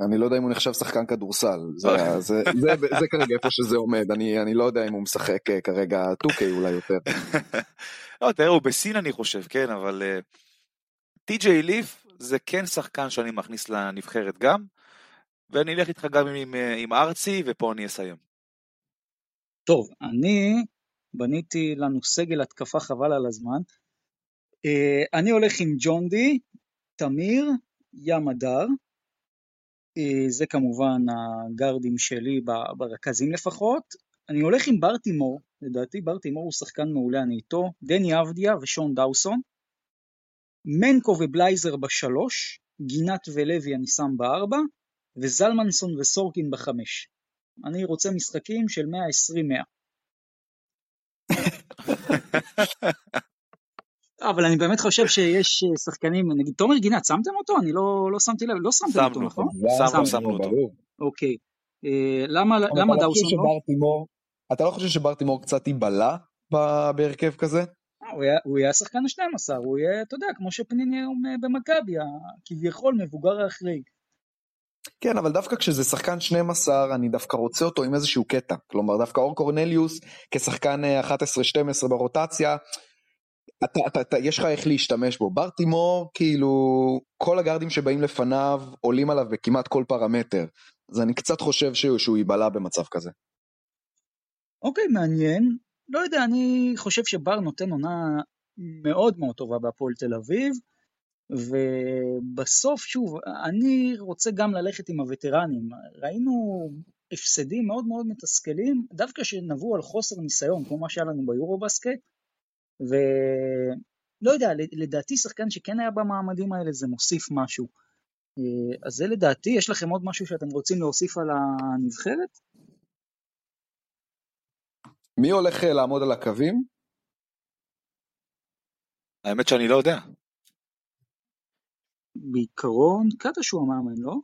אני לא יודע אם הוא נחשב שחקן כדורסל, זה, זה, זה, זה, זה כרגע איפה שזה עומד, אני, אני לא יודע אם הוא משחק אה, כרגע 2K אולי יותר. לא, תראה, הוא בסין אני חושב, כן, אבל טי.ג'יי uh, ליף זה כן שחקן שאני מכניס לנבחרת גם, ואני אלך איתך גם עם, אה, עם ארצי, ופה אני אסיים. טוב, אני בניתי לנו סגל התקפה חבל על הזמן. Uh, אני הולך עם ג'ון די, תמיר, ים הדר, אה, זה כמובן הגארדים שלי ברכזים לפחות. אני הולך עם ברטימור, לדעתי ברטימור הוא שחקן מעולה, אני איתו, דני אבדיה ושון דאוסון. מנקו ובלייזר בשלוש, גינת ולוי אני שם בארבע, וזלמנסון וסורקין בחמש. אני רוצה משחקים של 120-100. אבל אני באמת חושב שיש אה, שחקנים, נגיד תומר גינת, שמתם אותו? אני לא, לא שמתי לב, לא שמתם אותו, נכון? שמנו, שמנו אותו. אוקיי. אה, למה, למה דאוסון לא? אתה לא חושב שבר תימור קצת ייבלע בהרכב כזה? הוא יהיה, הוא יהיה השחקן ה-12, הוא יהיה, אתה יודע, כמו שפניני היום אה, במכבי, כביכול מבוגר האחראי. כן, אבל דווקא כשזה שחקן 12, אני דווקא רוצה אותו עם איזשהו קטע. כלומר, דווקא אור קורנליוס, כשחקן 11-12 אה, ברוטציה, אתה, אתה, אתה, יש לך איך להשתמש בו. ברטימור, כאילו, כל הגארדים שבאים לפניו עולים עליו בכמעט כל פרמטר. אז אני קצת חושב שהוא, שהוא ייבלע במצב כזה. אוקיי, מעניין. לא יודע, אני חושב שבר נותן עונה מאוד מאוד טובה בהפועל תל אביב. ובסוף, שוב, אני רוצה גם ללכת עם הווטרנים. ראינו הפסדים מאוד מאוד מתסכלים, דווקא שנבעו על חוסר ניסיון, כמו מה שהיה לנו ביורו-בסקט, ולא יודע, לדעתי שחקן שכן היה במעמדים האלה זה מוסיף משהו. אז זה לדעתי, יש לכם עוד משהו שאתם רוצים להוסיף על הנבחרת? מי הולך אה, לעמוד על הקווים? האמת שאני לא יודע. בעיקרון קטש הוא המאמן, לא?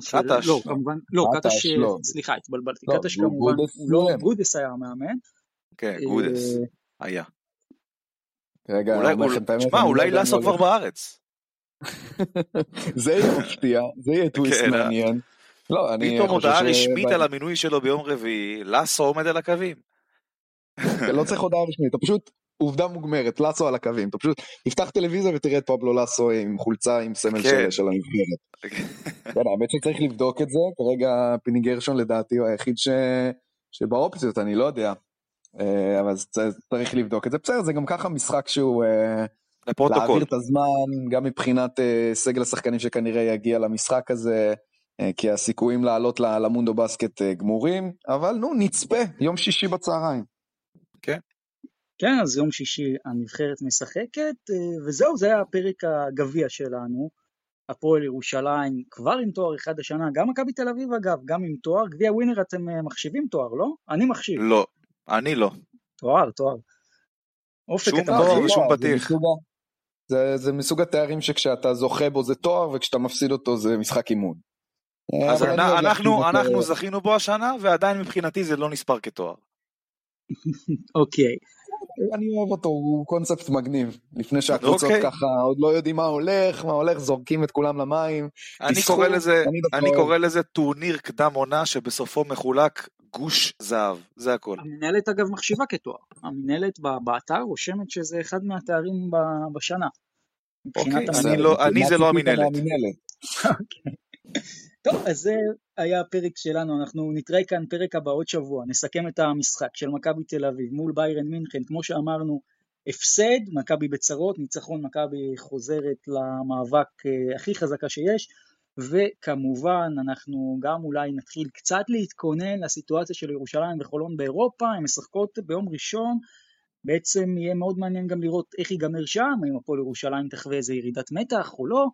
קטש. לא, כמובן, לא, קטש, לא. סליחה, התבלבלתי, לא, קטש כמובן, הוא לא, גודס היה המאמן. כן, גודס, אה, היה. רגע, אולי, תשמע, אולי לא לסו כבר בארץ. זה יהיה מפתיע, זה יהיה טוויסט כן, אה. מעניין. לא, אני פתאום הודעה רשמית על המינוי שלו ביום רביעי, לסו עומד על הקווים. לא צריך הודעה רשמית, אתה פשוט עובדה מוגמרת, לסו על הקווים, אתה פשוט תפתח טלוויזיה ותראה את פבלו לסו עם חולצה עם סמל כן. של הנבחרת. כן, האמת שצריך לבדוק את זה, כרגע פיני גרשון לדעתי הוא היחיד ש... שבאופציות, אני לא יודע, אבל צריך לבדוק את זה. בסדר, זה גם ככה משחק שהוא... אה, לפרוטוקול. להעביר את הזמן, גם מבחינת אה, סגל השחקנים שכנראה יגיע למשחק הזה, כי הסיכויים לעלות למונדו בסקט גמורים, אבל נו, נצפה, יום שישי בצהריים. כן. כן, אז יום שישי הנבחרת משחקת, אה, וזהו, זה היה הפרק הגביע שלנו. הפועל ירושלים כבר עם תואר אחד השנה, גם מכבי תל אביב אגב, גם עם תואר. גביע ווינר אתם אה, מחשיבים תואר, לא? אני מחשיב. לא, אני לא. תואר, תואר. שום תואר ושום בטיח. זה, זה מסוג התארים שכשאתה זוכה בו זה תואר וכשאתה מפסיד אותו זה משחק אימון. אז אנחנו, אנחנו זכינו בו השנה ועדיין מבחינתי זה לא נספר כתואר. אוקיי. אני אוהב אותו, הוא קונספט מגניב. לפני שהקבוצות okay. אוקיי. ככה עוד לא יודעים מה הולך, מה הולך, זורקים את כולם למים. אני תסכו, קורא לזה, אני, אני קורא לזה טורניר קדם עונה שבסופו מחולק גוש זהב, זה הכל. המנהלת אגב מחשיבה כתואר. המנהלת באתר רושמת שזה אחד מהתארים בשנה. אוקיי, אני, לא, אני זה לא המנהלת. טוב, אז זה היה הפרק שלנו, אנחנו נתראה כאן פרק הבא עוד שבוע, נסכם את המשחק של מכבי תל אביב מול ביירן מינכן, כמו שאמרנו, הפסד, מכבי בצרות, ניצחון מכבי חוזרת למאבק אה, הכי חזקה שיש, וכמובן אנחנו גם אולי נתחיל קצת להתכונן לסיטואציה של ירושלים וחולון באירופה, הן משחקות ביום ראשון, בעצם יהיה מאוד מעניין גם לראות איך ייגמר שם, האם הפועל ירושלים תחווה איזה ירידת מתח או לא,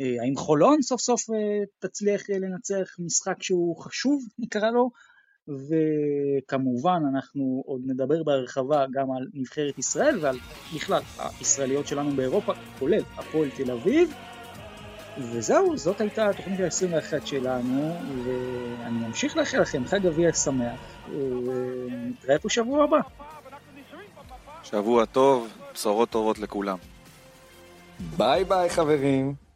האם חולון סוף סוף אה, תצליח אה, לנצח משחק שהוא חשוב נקרא לו? וכמובן אנחנו עוד נדבר בהרחבה גם על נבחרת ישראל ועל בכלל הישראליות שלנו באירופה כולל הפועל תל אביב. וזהו, זאת הייתה התוכנית ה-21 שלנו ואני אמשיך לאחל לכם חג אביה שמח ונתראה פה שבוע הבא. שבוע טוב, בשורות טובות לכולם. ביי ביי חברים